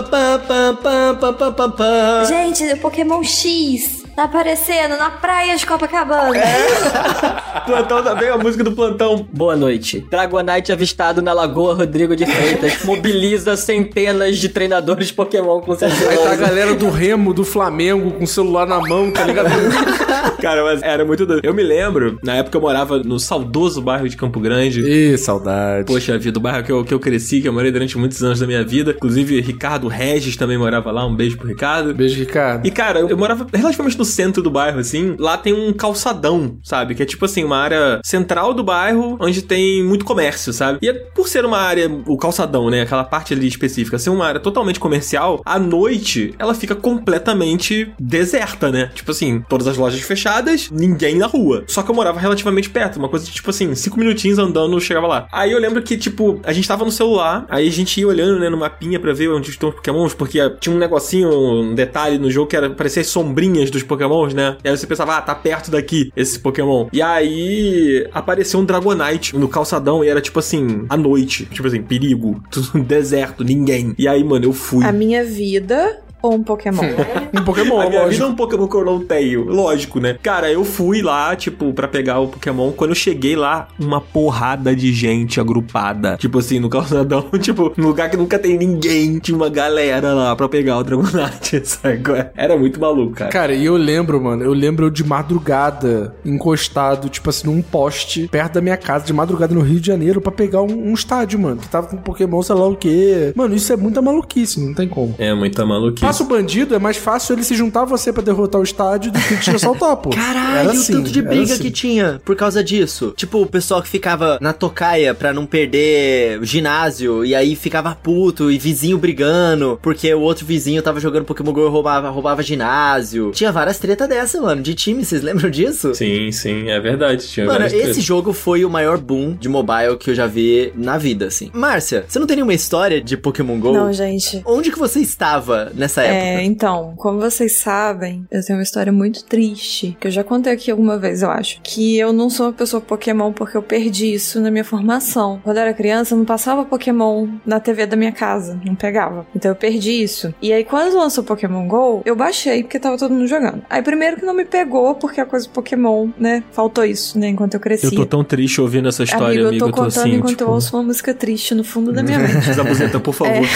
Gente, o Pokémon X tá aparecendo na praia de Copacabana. Plantão também, a música do plantão. Boa noite. Dragonite avistado na Lagoa Rodrigo de Freitas mobiliza centenas de treinadores Pokémon com seus Aí tá a galera do Remo, do Flamengo, com o celular na mão, tá ligado? Cara, mas era muito doido. Eu me lembro, na época eu morava no saudoso bairro de Campo Grande. Ih, saudade. Poxa vida, o bairro que eu, que eu cresci, que eu morei durante muitos anos da minha vida. Inclusive, Ricardo Regis também morava lá. Um beijo pro Ricardo. Beijo, Ricardo. E, cara, eu, eu morava relativamente no centro do bairro, assim. Lá tem um calçadão, sabe? Que é tipo assim, uma área central do bairro, onde tem muito comércio, sabe? E é, por ser uma área, o calçadão, né? Aquela parte ali específica, ser uma área totalmente comercial, à noite ela fica completamente deserta, né? Tipo assim, todas as lojas fechadas, ninguém na rua. Só que eu morava relativamente perto, uma coisa de tipo assim, cinco minutinhos andando, eu chegava lá. Aí eu lembro que, tipo, a gente tava no celular, aí a gente ia olhando, né, no mapinha pra ver onde estão os pokémons, porque tinha um negocinho, um detalhe no jogo que era parecia as sombrinhas dos pokémons, né? E aí você pensava, ah, tá perto daqui esse pokémon. E aí apareceu um Dragonite no calçadão e era tipo assim, à noite. Tipo assim, perigo, tudo deserto, ninguém. E aí, mano, eu fui. A minha vida ou um Pokémon? Um Pokémon, A minha vida é lógico. um Pokémon que eu não tenho, lógico, né? Cara, eu fui lá, tipo, pra pegar o Pokémon. Quando eu cheguei lá, uma porrada de gente agrupada. Tipo assim, no calçadão, tipo, num lugar que nunca tem ninguém. Tinha uma galera lá pra pegar o Dragonite, sabe? Era muito maluco, cara. Cara, e eu lembro, mano, eu lembro eu de madrugada, encostado, tipo assim, num poste, perto da minha casa, de madrugada no Rio de Janeiro, pra pegar um, um estádio, mano, que tava com Pokémon, sei lá o quê. Mano, isso é muita maluquice, não tem como. É muita maluquice. Passa o bandido, é mais fácil ele se juntar a você pra derrotar o estádio do que te assaltar, pô. Caralho, Era o assim, tanto de briga assim. que tinha por causa disso. Tipo, o pessoal que ficava na tocaia pra não perder o ginásio, e aí ficava puto, e vizinho brigando, porque o outro vizinho tava jogando Pokémon GO e roubava, roubava ginásio. Tinha várias tretas dessa, mano, de time, vocês lembram disso? Sim, sim, é verdade. Tinha Mano, esse tretas. jogo foi o maior boom de mobile que eu já vi na vida, assim. Márcia, você não tem nenhuma história de Pokémon GO? Não, gente. Onde que você estava nessa época? É, então, como vocês sabem, eu tenho uma história muito triste, que eu já contei aqui alguma vez, eu acho, que eu não sou uma pessoa Pokémon porque eu perdi isso na minha formação. Quando eu era criança, eu não passava Pokémon na TV da minha casa, não pegava. Então eu perdi isso. E aí, quando lançou Pokémon GO, eu baixei porque tava todo mundo jogando. Aí, primeiro que não me pegou, porque a coisa do Pokémon, né, faltou isso, né, enquanto eu cresci. Eu tô tão triste ouvindo essa história, amigo, amigo. eu tô contando assim, enquanto tipo... eu ouço uma música triste no fundo da minha mente. Zabuzeta, por favor.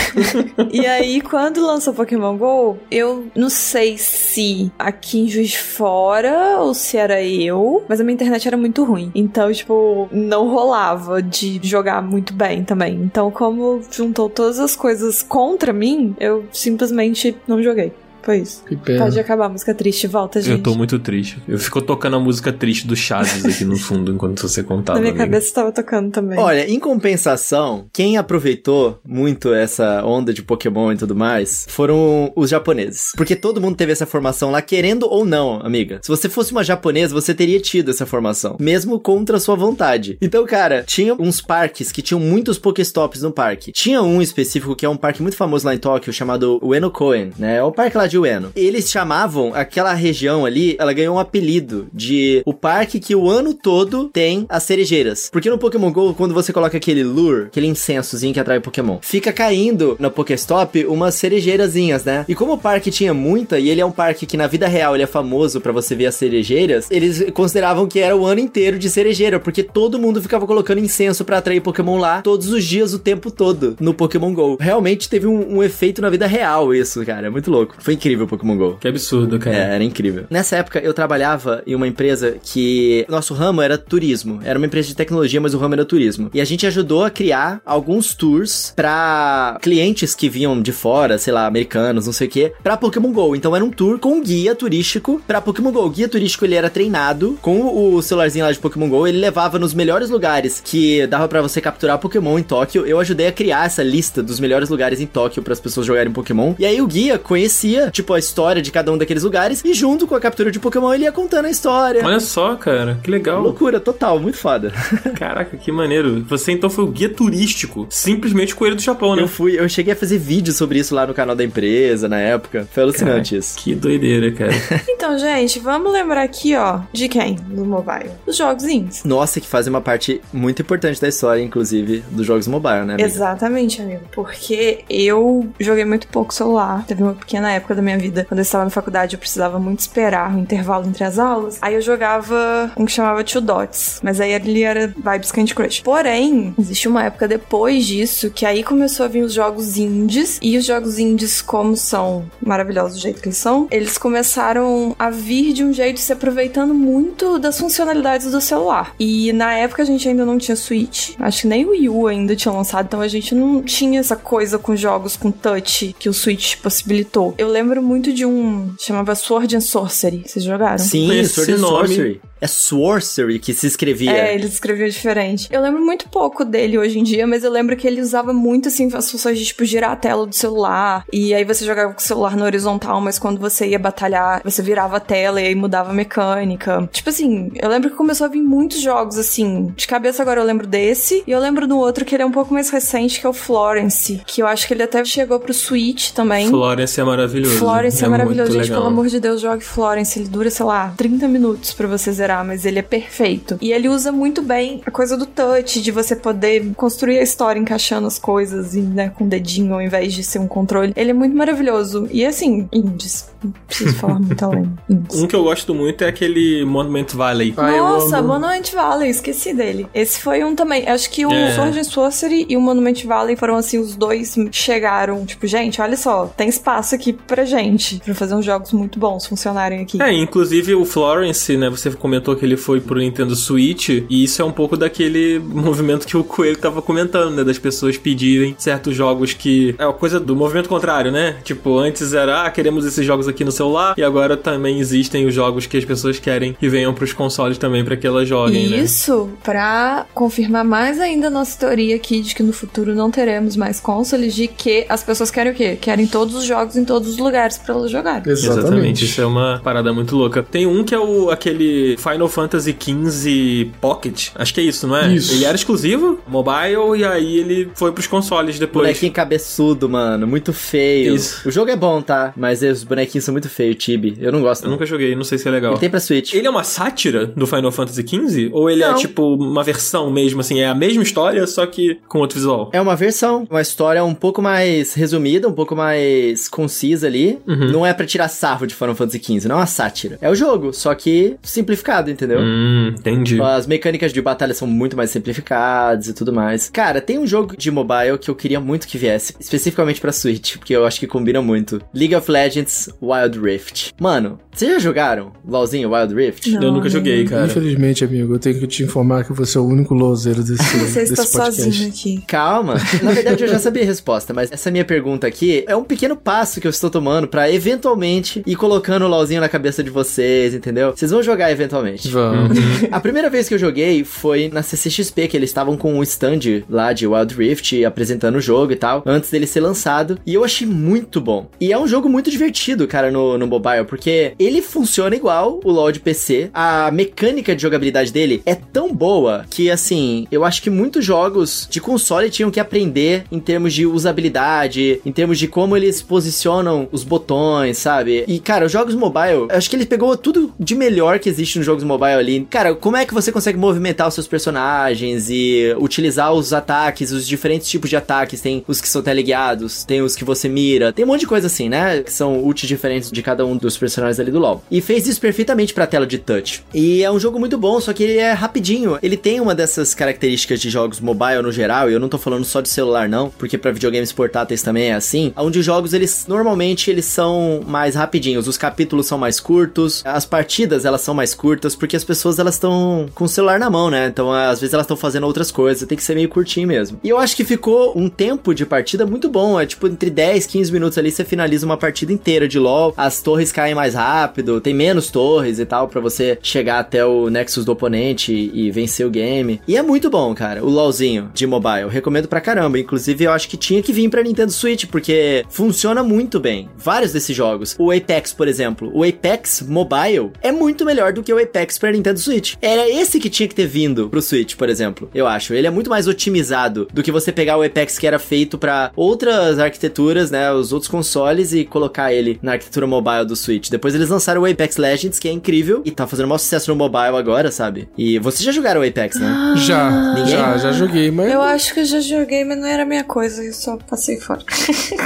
E aí, quando lançou Pokémon GO, eu não sei se aqui em Juiz Fora ou se era eu, mas a minha internet era muito ruim. Então, tipo, não rolava de jogar muito bem também. Então, como juntou todas as coisas contra mim, eu simplesmente não joguei. Isso. Que pena. Pode acabar a música triste, volta, gente. Eu tô muito triste. Eu fico tocando a música triste do Chaves aqui no fundo enquanto você contava. Na minha amigo. cabeça tava tocando também. Olha, em compensação, quem aproveitou muito essa onda de Pokémon e tudo mais foram os japoneses. Porque todo mundo teve essa formação lá, querendo ou não, amiga. Se você fosse uma japonesa, você teria tido essa formação, mesmo contra a sua vontade. Então, cara, tinha uns parques que tinham muitos Pokéstops no parque. Tinha um específico que é um parque muito famoso lá em Tóquio, chamado Ueno Koen, né? É o parque lá de Eles chamavam aquela região ali, ela ganhou um apelido de o parque que o ano todo tem as cerejeiras. Porque no Pokémon GO, quando você coloca aquele lure, aquele incensozinho que atrai Pokémon, fica caindo no Pokéstop umas cerejeirazinhas, né? E como o parque tinha muita, e ele é um parque que na vida real ele é famoso pra você ver as cerejeiras, eles consideravam que era o ano inteiro de cerejeira, porque todo mundo ficava colocando incenso pra atrair Pokémon lá todos os dias, o tempo todo, no Pokémon GO. Realmente teve um, um efeito na vida real isso, cara. É muito louco. Foi incrível. Incrível o Pokémon GO. Que absurdo, cara. É, era incrível. Nessa época, eu trabalhava em uma empresa que nosso ramo era turismo. Era uma empresa de tecnologia, mas o ramo era turismo. E a gente ajudou a criar alguns tours pra clientes que vinham de fora, sei lá, americanos, não sei o quê, pra Pokémon GO. Então era um tour com um guia turístico pra Pokémon GO. O guia turístico, ele era treinado com o celularzinho lá de Pokémon GO. Ele levava nos melhores lugares que dava pra você capturar Pokémon em Tóquio. Eu ajudei a criar essa lista dos melhores lugares em Tóquio para as pessoas jogarem Pokémon. E aí o guia conhecia, tipo, a história de cada um daqueles lugares. E junto com a captura de Pokémon, ele ia contando a história. Olha só, cara, que legal. Loucura total, muito foda. Caraca, que maneiro. Você então foi o guia turístico, simplesmente coelho do Japão, né? Eu fui, eu cheguei a fazer vídeo sobre isso lá no canal da empresa na época. Foi alucinante isso. Que doideira, cara. Então, gente, vamos lembrar aqui, ó, de quem? Do mobile? Dos jogos indies. Nossa, que fazem uma parte muito importante da história, inclusive, dos jogos mobile, né? amiga? Exatamente, amigo. Porque eu joguei muito pouco celular. Teve uma pequena época da minha vida, quando eu estava na faculdade, eu precisava muito esperar o intervalo entre as aulas. Aí eu jogava um que chamava Two Dots. Mas aí ele era vibes Candy Crush. Porém, existe uma época depois disso que aí começou a vir os jogos indies. E os jogos indies, como são maravilhosos do jeito que eles são, eles começaram a vir de um jeito se aproveitando muito das funcionalidades do celular. E na época a gente ainda não tinha Switch. Acho que nem o Wii U ainda tinha lançado, então a gente não tinha essa coisa com jogos com touch que o Switch possibilitou. Eu lembro muito de um chamava Sword and Sorcery. Vocês jogaram? Sim, Esse Sword and Sorcery. É Sorcery que se escrevia. É, ele escreveu diferente. Eu lembro muito pouco dele hoje em dia, mas eu lembro que ele usava muito, assim, as funções de, tipo, girar a tela do celular. E aí você jogava com o celular na horizontal, mas quando você ia batalhar, você virava a tela e aí mudava a mecânica. Tipo assim, eu lembro que começou a vir muitos jogos, assim. De cabeça agora eu lembro desse. E eu lembro do outro que ele é um pouco mais recente, que é o Florence. Que eu acho que ele até chegou pro Switch também. Florence é maravilhoso. Florence é, maravilhoso, muito gente. legal. Pelo amor de Deus, jogue Florence. Ele dura, sei lá, 30 minutos pra você zerar, mas ele é perfeito. E ele usa muito bem a coisa do touch, de você poder construir a história encaixando as coisas e, né, com o dedinho ao invés de ser um controle. Ele é muito maravilhoso. E assim, indies. Não preciso falar muito além. Indies. Um que eu gosto muito é aquele Monument Valley. Nossa, amo. Monument Valley, esqueci dele. Esse foi um também. Acho que o É. Sword and Sorcery e o Monument Valley foram assim, os dois chegaram. Tipo, gente, olha só, tem espaço aqui pra gente. Pra fazer uns jogos muito bons funcionarem aqui. É, inclusive o Florence, né? Você comentou que ele foi pro Nintendo Switch, e isso é um pouco daquele movimento que o Coelho tava comentando, né? Das pessoas pedirem certos jogos que. É uma coisa do movimento contrário, né? Tipo, antes era, ah, queremos esses jogos aqui no celular, e agora também existem os jogos que as pessoas querem que venham pros consoles também pra que elas joguem, né? Isso pra confirmar mais ainda a nossa teoria aqui de que no futuro não teremos mais consoles, de que as pessoas querem o quê? Querem todos os jogos em todos os lugares pra elas jogarem. Exatamente, isso é uma parada muito louca. Tem um que é o aquele Final Fantasy XV Pocket, acho que é isso, não é? Isso. Ele era exclusivo, mobile, e aí ele foi pros consoles depois. Bonequinho cabeçudo, mano. Muito feio. Isso. O jogo é bom, tá? Mas os bonequinhos são muito feios, Tibi. Eu não gosto. Eu não. nunca joguei, não sei se é legal. Ele tem pra Switch. Ele é uma sátira do Final Fantasy XV? Ou ele é Não. tipo uma versão mesmo, assim? É a mesma história, só que com outro visual? É uma versão, uma história um pouco mais resumida, um pouco mais concisa ali. Uhum. Não é pra tirar sarro de Final Fantasy XV, não é uma sátira. É o jogo, só que simplificado, entendeu? Hum, entendi. As mecânicas de batalha são muito mais simplificadas e tudo mais. Cara, tem um jogo de mobile que eu queria muito que viesse, especificamente pra Switch, porque eu acho que combina muito. League of Legends Wild Rift. Mano, vocês já jogaram LoLzinho Wild Rift? Não. Eu nunca joguei, cara. Infelizmente, amigo, eu tenho que te informar que você é o único lozeiro desse, Você está desse podcast. sozinho aqui. Calma. Na verdade, eu já sabia a resposta, mas essa minha pergunta aqui é um pequeno passo que eu estou tomando pra eventualmente ir colocando o LoLzinho na cabeça de vocês, entendeu? Vocês vão jogar eventualmente. Vamos. A primeira vez que eu joguei foi na CCXP, que eles estavam com um stand lá de Wild Rift apresentando o jogo e tal, antes dele ser lançado. E eu achei muito bom. E é um jogo muito divertido, cara, no, no mobile, porque ele funciona igual o LoL de PC. A mecânica de jogabilidade dele é tão boa que, assim, eu acho que muitos jogos de console tinham que aprender em termos de usabilidade, em termos de como eles posicionam os botões, sabe? E, cara, os jogos mobile, eu acho que ele pegou tudo de melhor que existe nos jogos jogos mobile ali. Cara, como é que você consegue movimentar os seus personagens e utilizar os ataques, os diferentes tipos de ataques? Tem os que são teleguiados, tem os que você mira, tem um monte de coisa assim, né? Que são ults diferentes de cada um dos personagens ali do LoL. E fez isso perfeitamente pra tela de touch. E é um jogo muito bom, só que ele é rapidinho. Ele tem uma dessas características de jogos mobile no geral, e eu não tô falando só de celular não, porque para videogames portáteis também é assim, onde os jogos eles normalmente eles são mais rapidinhos, os capítulos são mais curtos, as partidas elas são mais curtas porque as pessoas elas estão com o celular na mão, né? Então às vezes elas estão fazendo outras coisas, tem que ser meio curtinho mesmo. E eu acho que ficou um tempo de partida muito bom, é tipo entre 10, 15 minutos ali você finaliza uma partida inteira de LoL, as torres caem mais rápido, tem menos torres e tal para você chegar até o Nexus do oponente e vencer o game. E é muito bom, cara, o LoLzinho de mobile, recomendo pra caramba. Inclusive eu acho que tinha que vir pra Nintendo Switch porque funciona muito bem. Vários desses jogos. O Apex, por exemplo, o Apex Mobile é muito melhor do que o Apex pra Nintendo Switch. Era esse que tinha que ter vindo pro Switch, por exemplo. Eu acho. Ele é muito mais otimizado do que você pegar o Apex que era feito para outras arquiteturas, né, os outros consoles e colocar ele na arquitetura mobile do Switch. Depois eles lançaram o Apex Legends, que é incrível e tá fazendo maior sucesso no mobile agora, sabe? E vocês já jogaram o Apex, né? Já, Ninguém? já, já joguei, mas. Eu acho que eu já joguei, mas não era minha coisa, eu só passei fora.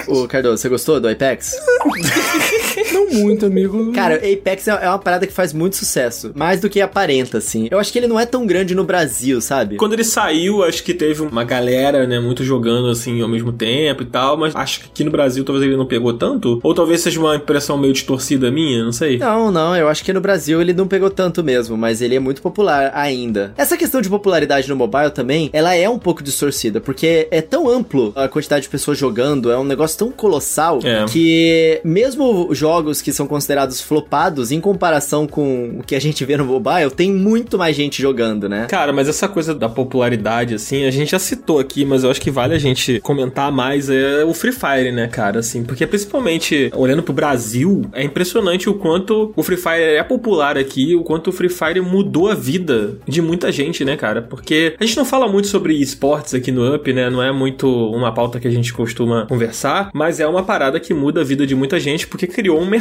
Ô, Cardoso, você gostou do Apex? Não muito, amigo. Cara, Apex é é uma parada que faz muito sucesso. Mais do que aparenta, assim. Eu acho que ele não é tão grande no Brasil, sabe? Quando ele saiu, acho que teve uma galera, né, muito jogando assim ao mesmo tempo e tal, mas acho que aqui no Brasil talvez ele não pegou tanto. Ou talvez seja uma impressão meio distorcida minha, não sei. Não, não, eu acho que no Brasil ele não pegou tanto mesmo, mas ele é muito popular ainda. Essa questão de popularidade no mobile também, ela é um pouco distorcida, porque é tão amplo a quantidade de pessoas jogando, é um negócio tão colossal É. que mesmo jogos que são considerados flopados em comparação com o que a gente vê no mobile, tem muito mais gente jogando, né? Cara, mas essa coisa da popularidade, assim, a gente já citou aqui, mas eu acho que vale a gente comentar mais é o Free Fire, né, cara, assim, porque principalmente olhando pro Brasil, é impressionante o quanto o Free Fire é popular aqui, o quanto o Free Fire mudou a vida de muita gente, né, cara, porque a gente não fala muito sobre esportes aqui no Up, né, não é muito uma pauta que a gente costuma conversar, mas é uma parada que muda a vida de muita gente porque criou um mercado,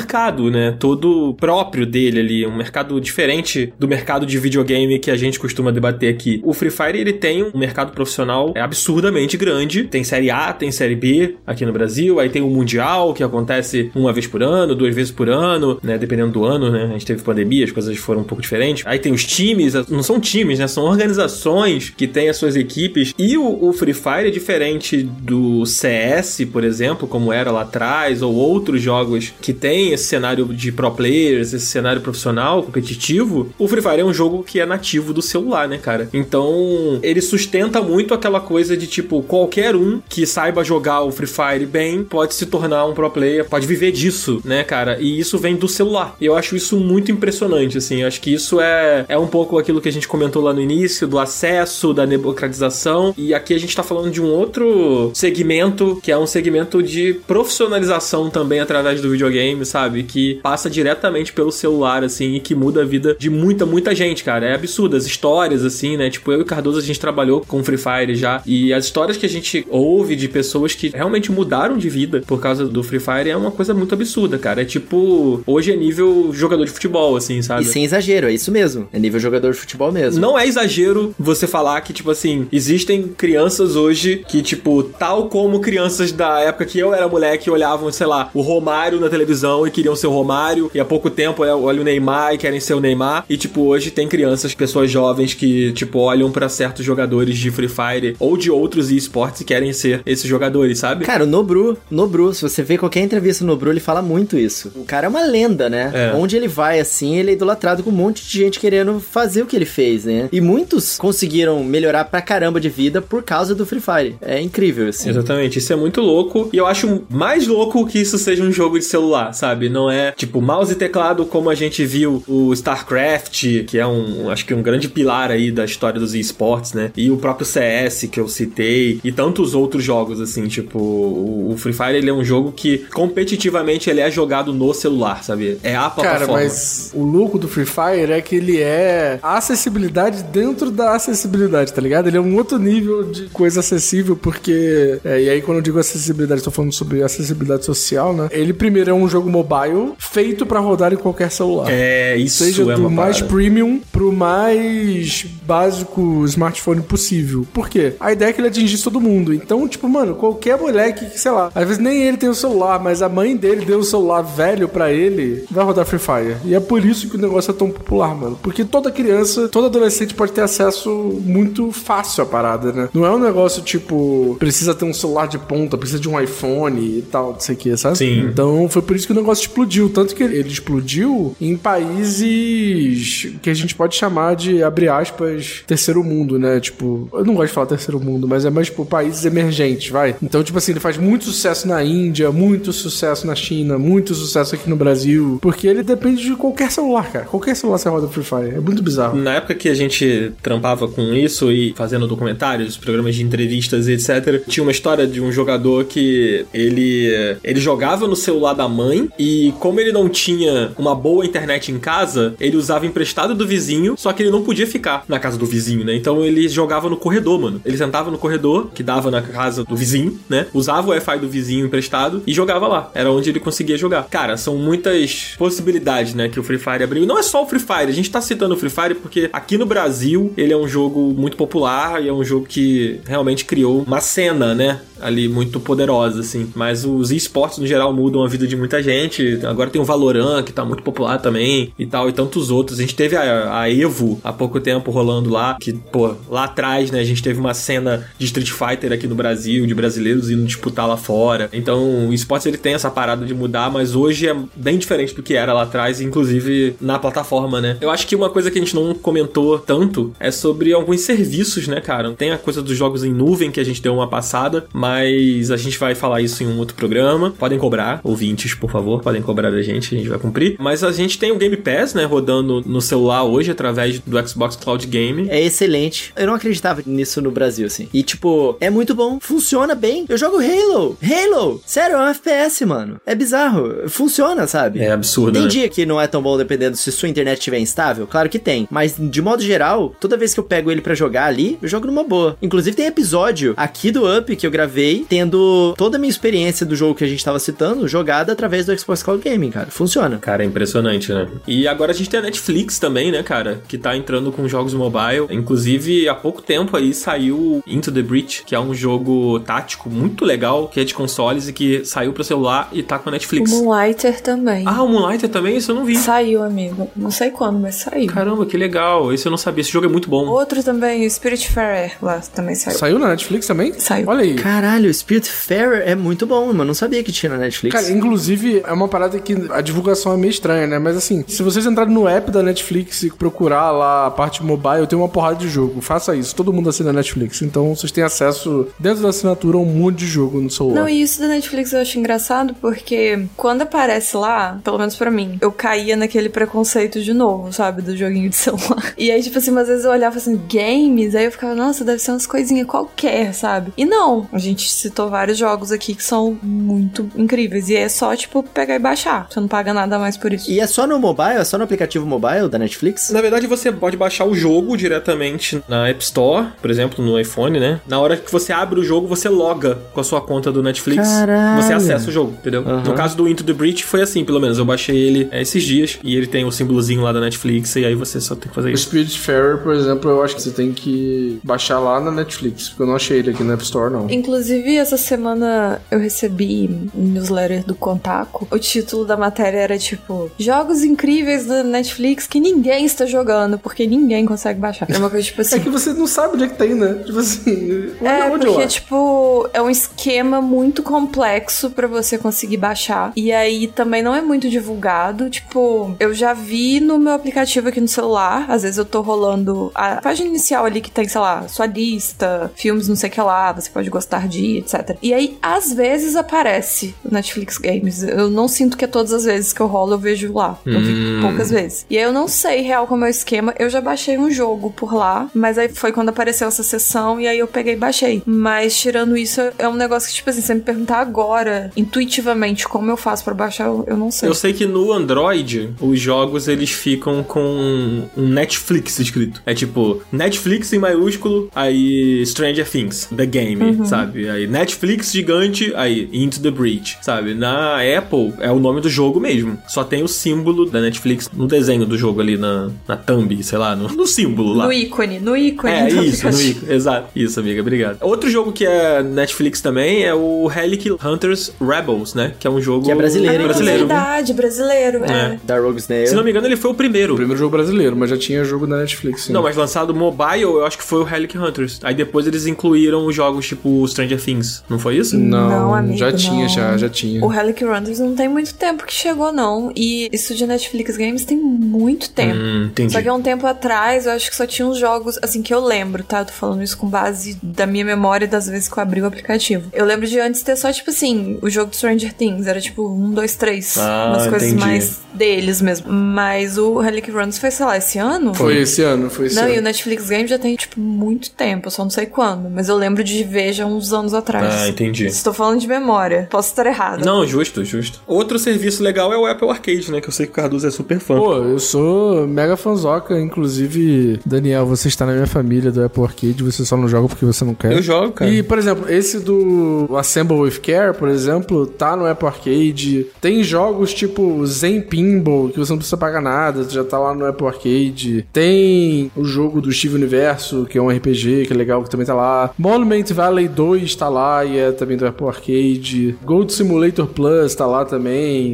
né, todo próprio dele ali, um mercado diferente do mercado de videogame que a gente costuma debater aqui. O Free Fire, ele tem um mercado profissional é absurdamente grande, tem série A, tem série B aqui no Brasil, aí tem o Mundial, que acontece uma vez por ano, duas vezes por ano, né, dependendo do ano, né, a gente teve pandemia, as coisas foram um pouco diferentes. Aí tem os times, não são times, né, são organizações que têm as suas equipes, e o, o Free Fire é diferente do CS, por exemplo, como era lá atrás, ou outros jogos que tem esse cenário de pro players, esse cenário profissional, competitivo, o Free Fire é um jogo que é nativo do celular, né, cara? Então, ele sustenta muito aquela coisa de tipo, qualquer um que saiba jogar o Free Fire bem pode se tornar um pro player, pode viver disso, né, cara? E isso vem do celular. Eu acho isso muito impressionante, assim. Eu acho que isso é, é um pouco aquilo que a gente comentou lá no início, do acesso, da democratização. E aqui a gente tá falando de um outro segmento, que é um segmento de profissionalização também através do videogame, sabe? Que passa diretamente pelo celular, assim, e que muda a vida de muita, muita gente, cara. É absurdo. As histórias, assim, né? Tipo, eu e o Cardoso, a gente trabalhou com Free Fire já. E as histórias que a gente ouve de pessoas que realmente mudaram de vida por causa do Free Fire é uma coisa muito absurda, cara. É tipo, hoje é nível jogador de futebol, assim, sabe? E sem exagero, é isso mesmo. É nível jogador de futebol mesmo. Não é exagero você falar que, tipo assim, existem crianças hoje que, tipo, tal como crianças da época que eu era moleque olhavam, sei lá, o Romário na televisão e queriam ser o Romário, e há pouco tempo é, olha o Neymar e querem ser o Neymar, e, tipo, hoje tem crianças, pessoas jovens que, tipo, olham pra certos jogadores de Free Fire ou de outros esportes e querem ser esses jogadores, sabe? Cara, o Nobru, Nobru, se você vê qualquer entrevista no Nobru, ele fala muito isso. O cara é uma lenda, né? É. Onde ele vai, assim, ele é idolatrado com um monte de gente querendo fazer o que ele fez, né? E muitos conseguiram melhorar pra caramba de vida por causa do Free Fire. É incrível, assim. Exatamente, isso é muito louco. E eu acho mais louco que isso seja um jogo de celular, sabe? Não é tipo mouse e teclado como a gente viu o StarCraft, que é um, acho que um grande pilar aí da história dos esportes, né? E o próprio CS que eu citei e tantos outros jogos assim, tipo, o, o Free Fire ele é um jogo que competitivamente ele é jogado no celular, sabe? É a plataforma. Cara, mas o louco do Free Fire é que ele é a acessibilidade dentro da acessibilidade, tá ligado? Ele é um outro nível de coisa acessível, porque. é, e aí, quando eu digo acessibilidade, tô falando sobre acessibilidade social, né? Ele primeiro é um jogo mobile feito pra rodar em qualquer celular. É, isso Seja é do uma mais parada. premium pro mais básico smartphone possível. Por quê? A ideia é que ele atingisse todo mundo. Então, tipo, mano, qualquer moleque que, sei lá, às vezes nem ele tem o celular, mas a mãe dele deu o celular velho pra ele, vai rodar Free Fire. E é por isso que o negócio é tão popular, mano. Porque toda criança, todo adolescente pode ter acesso muito fácil à parada, né? Não é um negócio tipo, precisa ter um celular de ponta, precisa de um iPhone e tal, não sei o que, sabe? Sim. Então foi por isso que o negócio explodiu. Tanto que ele explodiu em países que a gente pode chamar de, abre aspas, terceiro mundo, né? Tipo, eu não gosto de falar terceiro mundo, mas é mais, tipo, países emergentes, vai. Então, tipo assim, ele faz muito sucesso na Índia, muito sucesso na China, muito sucesso aqui no Brasil. Porque ele depende de qualquer celular, cara. Qualquer celular você roda Free Fire. É muito bizarro. Na época que a gente trampava com isso e fazendo documentários, programas de entrevistas e etc, tinha uma história de um jogador que ele ele jogava no celular da mãe e como ele não tinha uma boa internet em casa, ele usava emprestado do vizinho, só que ele não podia ficar na casa do vizinho, né? Então ele jogava no corredor, mano. Ele sentava no corredor que dava na casa do vizinho, né? Usava o Wi-Fi do vizinho emprestado e jogava lá. Era onde ele conseguia jogar. Cara, são muitas possibilidades, né, que o Free Fire abriu. E não é só o Free Fire, a gente tá citando o Free Fire porque aqui no Brasil ele é um jogo muito popular e é um jogo que realmente criou uma cena, né? Ali muito poderosa, assim. Mas os esportes no geral mudam a vida de muita gente. Agora tem o Valorant, que tá muito popular também e tal, e tantos outros. A gente teve a, a Evo há pouco tempo rolando lá, que, pô, lá atrás, né, a gente teve uma cena de Street Fighter aqui no Brasil, de brasileiros indo disputar lá fora. Então, o esportes ele tem essa parada de mudar, mas hoje é bem diferente do que era lá atrás, inclusive na plataforma, né? Eu acho que uma coisa que a gente não comentou tanto é sobre alguns serviços, né, cara? Tem a coisa dos jogos em nuvem que a gente deu uma passada, mas a gente vai falar isso em um outro programa. Podem cobrar, ouvintes, por favor, podem cobrar da gente, a gente vai cumprir. Mas a gente tem o Game Pass, né, rodando no celular hoje através do Xbox Cloud Game. É excelente. Eu não acreditava nisso no Brasil, assim. E, tipo, é muito bom. Funciona bem. Eu jogo Halo. Halo! Sério, é um FPS, mano. É bizarro. Funciona, sabe? É absurdo, Tem né? dia que não é tão bom dependendo se sua internet estiver instável? Claro que tem. Mas, de modo geral, toda vez que eu pego ele pra jogar ali, eu jogo numa boa. Inclusive, tem episódio aqui do Up que eu gravei, tendo toda a minha experiência do jogo que a gente tava citando jogada através do Xbox Cloud Gaming, cara. Funciona. Cara, é impressionante, né? E agora a gente tem a Netflix também, né, cara? Que tá entrando com jogos mobile. Inclusive, há pouco tempo aí saiu Into the Breach, que é um jogo tático muito legal, que é de consoles e que saiu pro celular e tá com a O Netflix. Moonlighter também. Ah, o Moonlighter também? Isso eu não vi. Saiu, amigo. Não sei quando, mas saiu. Caramba, que legal. Esse eu não sabia. Esse jogo é muito bom. Outro também, o Spiritfarer, lá também saiu. Saiu na Netflix também? Saiu. Olha aí. Caralho, Spiritfarer é muito bom, mano. Não sabia que tinha na Netflix. Cara, inclusive, é uma parada que a divulgação é meio estranha, né? Mas assim, se vocês entrarem no app da Netflix e procurar lá a parte mobile, tem uma porrada de jogo. Faça isso. Todo mundo assina a Netflix. Então vocês têm acesso, dentro da assinatura, a um monte de jogo no celular. Não, e isso da Netflix eu acho engraçado porque quando aparece lá, pelo menos pra mim, eu caía naquele preconceito de novo, sabe? Do joguinho de celular. E aí, tipo assim, às vezes eu olhava assim, games, aí eu ficava, nossa, deve ser umas coisinhas qualquer, sabe? E não, a gente citou vários jogos aqui que são muito incríveis. E é só, tipo, pegar e baixar. Você não paga nada mais por isso. E é só no mobile? É só no aplicativo mobile da Netflix? Na verdade, você pode baixar o jogo diretamente na App Store, por exemplo, no iPhone, né? Na hora que você abre o jogo, você loga com a sua conta do Netflix. Caralho. Você acessa o jogo, entendeu? Aham. No caso do Into the Breach, foi assim, pelo menos. Eu baixei ele é, esses dias e ele tem o símbolozinho lá da Netflix e aí você só tem que fazer O isso. Spiritfarer, por exemplo, eu acho que você tem que baixar lá na Netflix, porque eu não achei ele aqui na App Store, não. Inclusive, essa semana eu recebi um newsletter do Contaco. O título da matéria era tipo: Jogos incríveis da Netflix que ninguém está jogando, porque ninguém consegue baixar. É uma coisa tipo assim. É que você não sabe onde é que tem, né? Tipo assim, É, porque, tipo, é um esquema muito complexo pra você conseguir baixar. E aí também não é muito divulgado. Tipo, eu já vi no meu aplicativo aqui no celular. Às vezes eu tô rolando a página inicial ali que tem, sei lá, sua lista, filmes não sei o que lá, você pode gostar de, etc. E aí, às vezes aparece o Netflix Games. Eu não sinto que é todas as vezes que eu rolo eu vejo lá. Eu fico Hum. poucas vezes. E aí eu não sei real como é o esquema. Eu já baixei um jogo por lá, mas aí foi quando apareceu essa sessão e aí eu peguei e baixei. Mas tirando isso, é um negócio que, tipo assim, você me perguntar agora, intuitivamente, como eu faço pra baixar, eu, eu não sei. Eu sei que no Android, os jogos eles ficam com um Netflix escrito. É tipo, Netflix em maiúsculo, aí Stranger Things, The Game, sabe? Aí Netflix gigante, aí Into the Breach, sabe? Na Apple, é o nome do jogo mesmo. Só tem o símbolo da Netflix no desenho do jogo ali, na, na thumb, sei lá, no, no símbolo lá. No ícone, no ícone. É, isso, no ícone. Exato. Isso, amiga, obrigado. Outro jogo que é Netflix também é o Relic Hunters Rebels, né? Que é um jogo Que é brasileiro, Ah, brasileiro. verdade, brasileiro. É. É. Da Rogue Snail. Se não me engano, ele foi o primeiro. O primeiro jogo brasileiro, mas já tinha jogo da Netflix. Sim. Não, mas lançado mobile, eu acho que foi o Relic Hunters. Aí depois eles incluíram os jogos tipo Stranger Things. Não foi isso? Não, Não, amigo, já tinha, não. já, já tinha. O Relic Runners não tem muito tempo que chegou, não. E isso de Netflix Games tem muito tempo. Hum, entendi. Só que há um tempo atrás, eu acho que só tinha uns jogos, assim, que eu lembro, tá? Eu tô falando isso com base da minha memória das vezes que eu abri o aplicativo. Eu lembro de antes ter só, tipo assim, o jogo de Stranger Things. Era tipo um, dois, três. Ah, umas coisas entendi. mais deles mesmo. Mas o Relic Runners foi, sei lá, esse ano? Foi esse ano, foi esse Não, ano. e o Netflix Games já tem, tipo, muito tempo. Eu só não sei quando. Mas eu lembro de ver já uns anos atrás. Ah, entendi. Estou falando de memória. Posso estar errada. Não, justo, justo. Outro serviço legal é o Apple Arcade, né? Que eu sei que o Cardoso é super fã. Pô, eu sou mega fanzoca, inclusive, Daniel, você está na minha família do Apple Arcade, você só não joga porque você não quer. eu jogo, cara. E, por exemplo, esse do Assemble with Care, por exemplo, tá no Apple Arcade. Tem jogos tipo Zen Pinball, que você não precisa pagar nada, já tá lá no Apple Arcade. Tem o jogo do Steve Universo, que é um RPG, que é legal, que também tá lá. Monument Valley 2 tá lá e é também do Apple Arcade. Gold Simulator Plus tá lá também.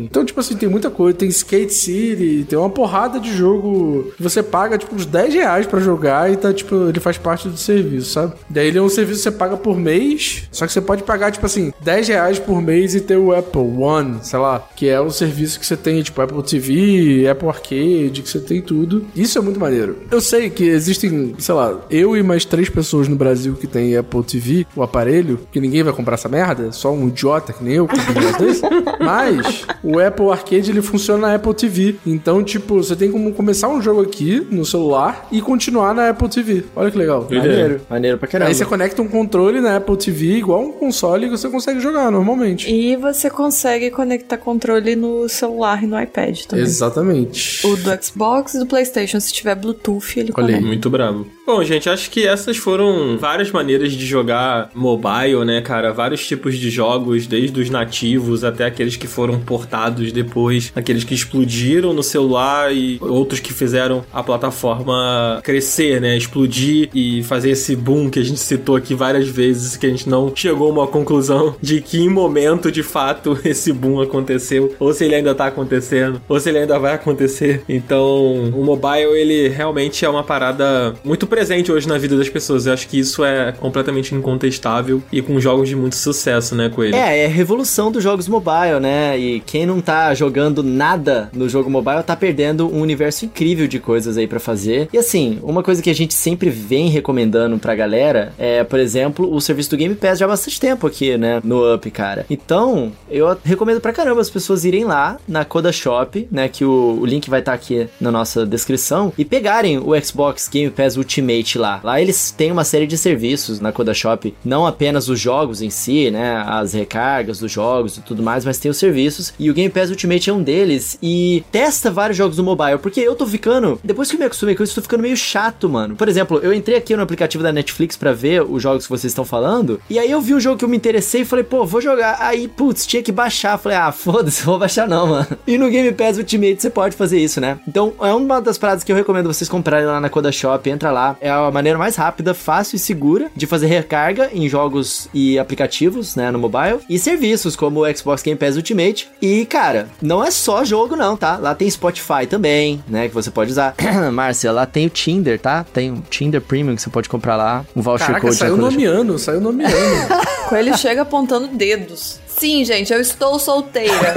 Então, tipo assim, tem muita coisa. Tem Skate City, tem uma porrada de jogo que você paga, tipo, uns 10 reais pra jogar e tá, tipo, ele faz parte do serviço, sabe? Daí ele é um serviço que você paga por mês, só que você pode pagar, tipo assim, 10 reais por mês e ter o Apple One, sei lá, que é o serviço que você tem, tipo, Apple TV, Apple Arcade, que você tem tudo. Isso é muito maneiro. Eu sei que existem, sei lá, eu e mais três pessoas no Brasil que tem Apple TV, o aparelho, que ninguém vai comprar essa merda, só um idiota que nem eu que um desse. Mas o Apple Arcade ele funciona na Apple TV. Então, tipo, você tem como começar um jogo aqui no celular e continuar na Apple TV. Olha que legal. Maneiro, maneiro pra caramba. Aí você conecta um controle na Apple TV igual um console e você consegue jogar normalmente. E você consegue conectar controle no celular e no iPad também. Exatamente. O do Xbox e do PlayStation, se tiver Bluetooth, ele Olha aí. conecta. Muito bravo. Bom, gente, acho que essas foram várias maneiras de jogar mobile, né, cara? Vários tipos de jogos, desde os nativos até aqueles que foram portados depois, aqueles que explodiram no celular e outros que fizeram a plataforma crescer, né? Explodir e fazer esse boom que a gente citou aqui várias vezes, que a gente não chegou a uma conclusão de que em momento de fato esse boom aconteceu, ou se ele ainda tá acontecendo, ou se ele ainda vai acontecer. Então, o mobile, ele realmente é uma parada muito presente hoje na vida das pessoas. Eu acho que isso é completamente incontestável e com jogos de muito sucesso, né, com ele. É, é a revolução dos jogos mobile, né? E quem não tá jogando nada no jogo mobile tá perdendo um universo incrível de coisas aí pra fazer. E assim, uma coisa que a gente sempre vem recomendando pra galera é, por exemplo, o serviço do Game Pass já há bastante tempo aqui, né? No Up, cara. Então, eu recomendo pra caramba as pessoas irem lá na Coda Shop, né? Que o, o link vai estar aqui na nossa descrição e pegarem o Xbox Game Pass Ultimate lá. Lá eles têm uma série de serviços na Coda Shop, não apenas os jogos em si, né? As recargas dos jogos e tudo mais, mas tem os serviços. E o Game Pass Ultimate é um deles. E testa vários jogos no mobile, porque eu tô ficando. Depois que eu me acostumei com isso, tô ficando meio chato, mano. Por exemplo, eu entrei aqui no aplicativo da Netflix pra ver os jogos que vocês estão falando. E aí eu vi um jogo que eu me interessei e falei, pô, vou jogar. Aí, putz, tinha que baixar. Falei, ah, foda-se, vou baixar não, mano. E no Game Pass Ultimate você pode fazer isso, né? Então é uma das paradas que eu recomendo vocês comprarem lá na Coda Shop. Entra lá. É a maneira mais rápida, fácil e segura de fazer recarga em jogos e aplicativos, né, no mobile. E serviços como o Xbox Game Pass Ultimate. E, cara, não é só jogo não, tá? Lá tem Spotify também, né, que você pode usar. Márcia, lá tem o Tinder, tá? Tem o Tinder Premium que você pode comprar lá. Um voucher Caraca, code. saiu nomeando, saiu nomeando. Coelho chega apontando dedos. Sim, gente, eu estou solteira.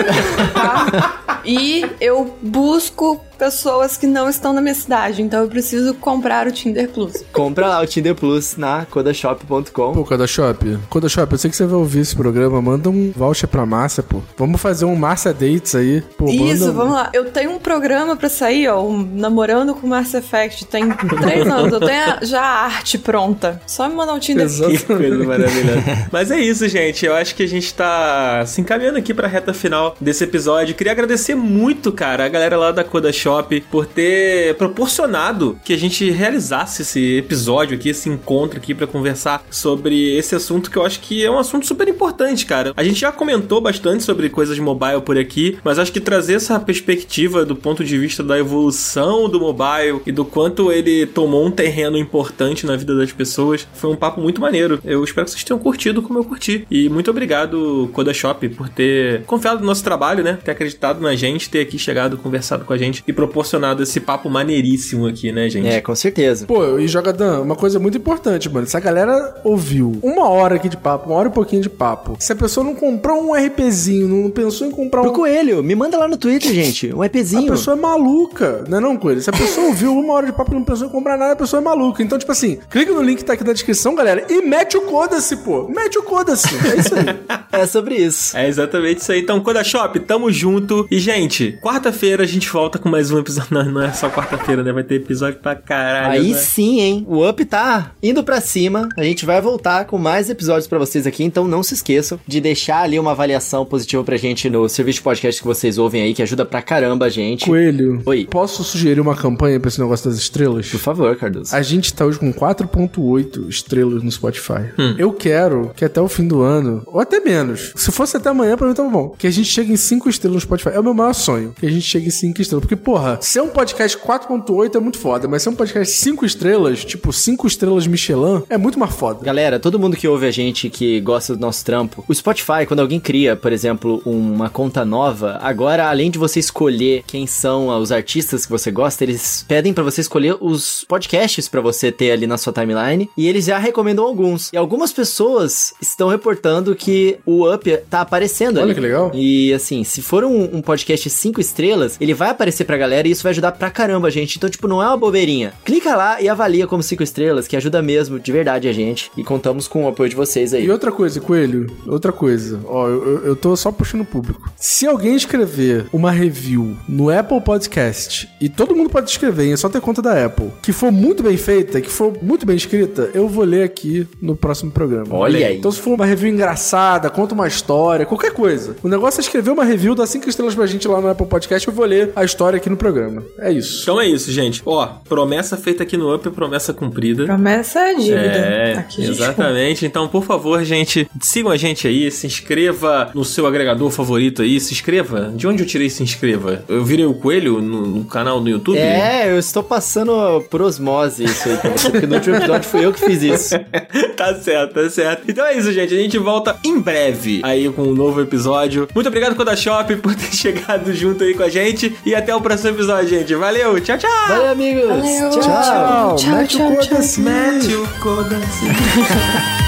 tá? E eu busco pessoas que não estão na minha cidade, então eu preciso comprar o Tinder Plus. Compra lá o Tinder Plus na codashop.com. Pô, Codashop, Codashop, eu sei que você vai ouvir esse programa, manda um voucher pra Márcia, pô. Vamos fazer um Márcia Dates aí. Pô, Isso, manda... vamos lá. Eu tenho um programa pra sair, ó, um Namorando com Mass Effect. Tem três anos. Eu tenho a- já a arte pronta. Só me mandar um Tinder Exato. Que coisa maravilhosa. Mas é isso, gente. Eu acho que a gente tá se encaminhando aqui pra reta final desse episódio. Queria agradecer muito, cara, a galera lá da Coda Shop por ter proporcionado que a gente realizasse esse episódio aqui, esse encontro aqui para conversar sobre esse assunto que eu acho que é um assunto super importante, cara. A gente já comentou bastante sobre coisas mobile por aqui, mas acho que trazer essa perspectiva do ponto de vista da evolução do mobile e do quanto ele tomou um terreno importante na vida das pessoas foi um papo muito maneiro. Eu espero que vocês tenham curtido como eu curti. E muito obrigado, Coda Shop, por ter confiado no nosso trabalho, né? Ter acreditado na gente, ter aqui chegado, conversado com a gente e proporcionado esse papo maneiríssimo aqui, né, gente? É, com certeza. Pô, e Jogadão, uma coisa muito importante, mano. Se a galera ouviu uma hora aqui de papo, uma hora e pouquinho de papo, se a pessoa não comprou um RPzinho, não pensou em comprar Pro um. Coelho, me manda lá no Twitter, gente. Um A EPzinho. pessoa é maluca, não é não, Coelho? Se a pessoa ouviu uma hora de papo e não pensou em comprar nada, a pessoa é maluca. Então, tipo assim, clica no link que tá aqui na descrição, galera, e mete o coda-se, pô. Mete o coda-se. É isso aí. É sobre isso. É exatamente isso aí. Então, Coda Shop, tamo junto. E, gente, quarta-feira a gente volta com mais um episódio. Não, não é só quarta-feira, né? Vai ter episódio pra caralho. Aí né? sim, hein? O Up tá indo pra cima. A gente vai voltar com mais episódios pra vocês aqui, então não se esqueçam de deixar ali uma avaliação positiva pra gente no serviço de podcast que vocês ouvem aí, que ajuda pra caramba a gente. Coelho. Oi. Posso sugerir uma campanha pra esse negócio das estrelas? Por favor, Cardoso. A gente tá hoje com 4.8 estrelas no Spotify. Hum. Eu quero que até o fim do ano, ou até menos, se fosse até amanhã, pra mim tá bom, que a gente chegue em 5 estrelas no Spotify. É o meu maior sonho, que a gente chegue em 5 estrelas. Porque, porra, ser um podcast 4.8 é muito foda, mas ser um podcast 5 estrelas, tipo 5 estrelas Michelin, é muito mais foda. Galera, todo mundo que ouve a gente, que gosta do nosso trampo, o Spotify, quando alguém cria, por exemplo, uma conta nova, agora, além de você escolher quem são os artistas que você gosta, eles pedem pra você escolher os podcasts pra você ter ali na sua timeline, e eles já recomendam alguns. E algumas pessoas estão reportando que o Up tá aparecendo Olha ali. que legal. E assim, se for um, um podcast 5 estrelas, ele vai aparecer pra galera e isso vai ajudar pra caramba a gente. Então, tipo, não é uma bobeirinha. Clica lá e avalia como 5 estrelas, que ajuda mesmo, de verdade, a gente. E contamos com o apoio de vocês aí. E outra coisa, Coelho, outra coisa. Ó, eu, eu- tô só puxando o público. Se alguém escrever uma review no Apple Podcast, e todo mundo pode escrever, é só ter conta da Apple, que for muito bem feita, que for muito bem escrita, eu vou ler aqui no próximo programa. Olha aí. Então, se for uma review engraçada, conta uma história, qualquer coisa. O negócio é escrever uma review, dar 5 estrelas pra gente lá no Apple Podcast, eu vou ler a história aqui no programa. É isso. Então é isso, gente. Ó, promessa feita aqui no Up, promessa cumprida. Promessa é dívida. É, Aqui exatamente. Então, por favor, gente, sigam a gente aí, se inscreva no seu agregador favorito aí, se inscreva. De onde eu tirei se inscreva? Eu virei o coelho no, no canal do YouTube? É, eu estou passando por osmose isso aí porque no último episódio fui eu que fiz isso. tá certo, tá certo. Então é isso, gente. A gente volta em breve aí com um novo episódio. Muito obrigado, Coda Shop, por ter chegado junto aí com a gente. E até o próximo episódio, gente. Valeu, tchau, tchau! Valeu, amigos! Valeu. Tchau! Tchau, Tchau, tchau, o tchau. assim. Mete o Coda.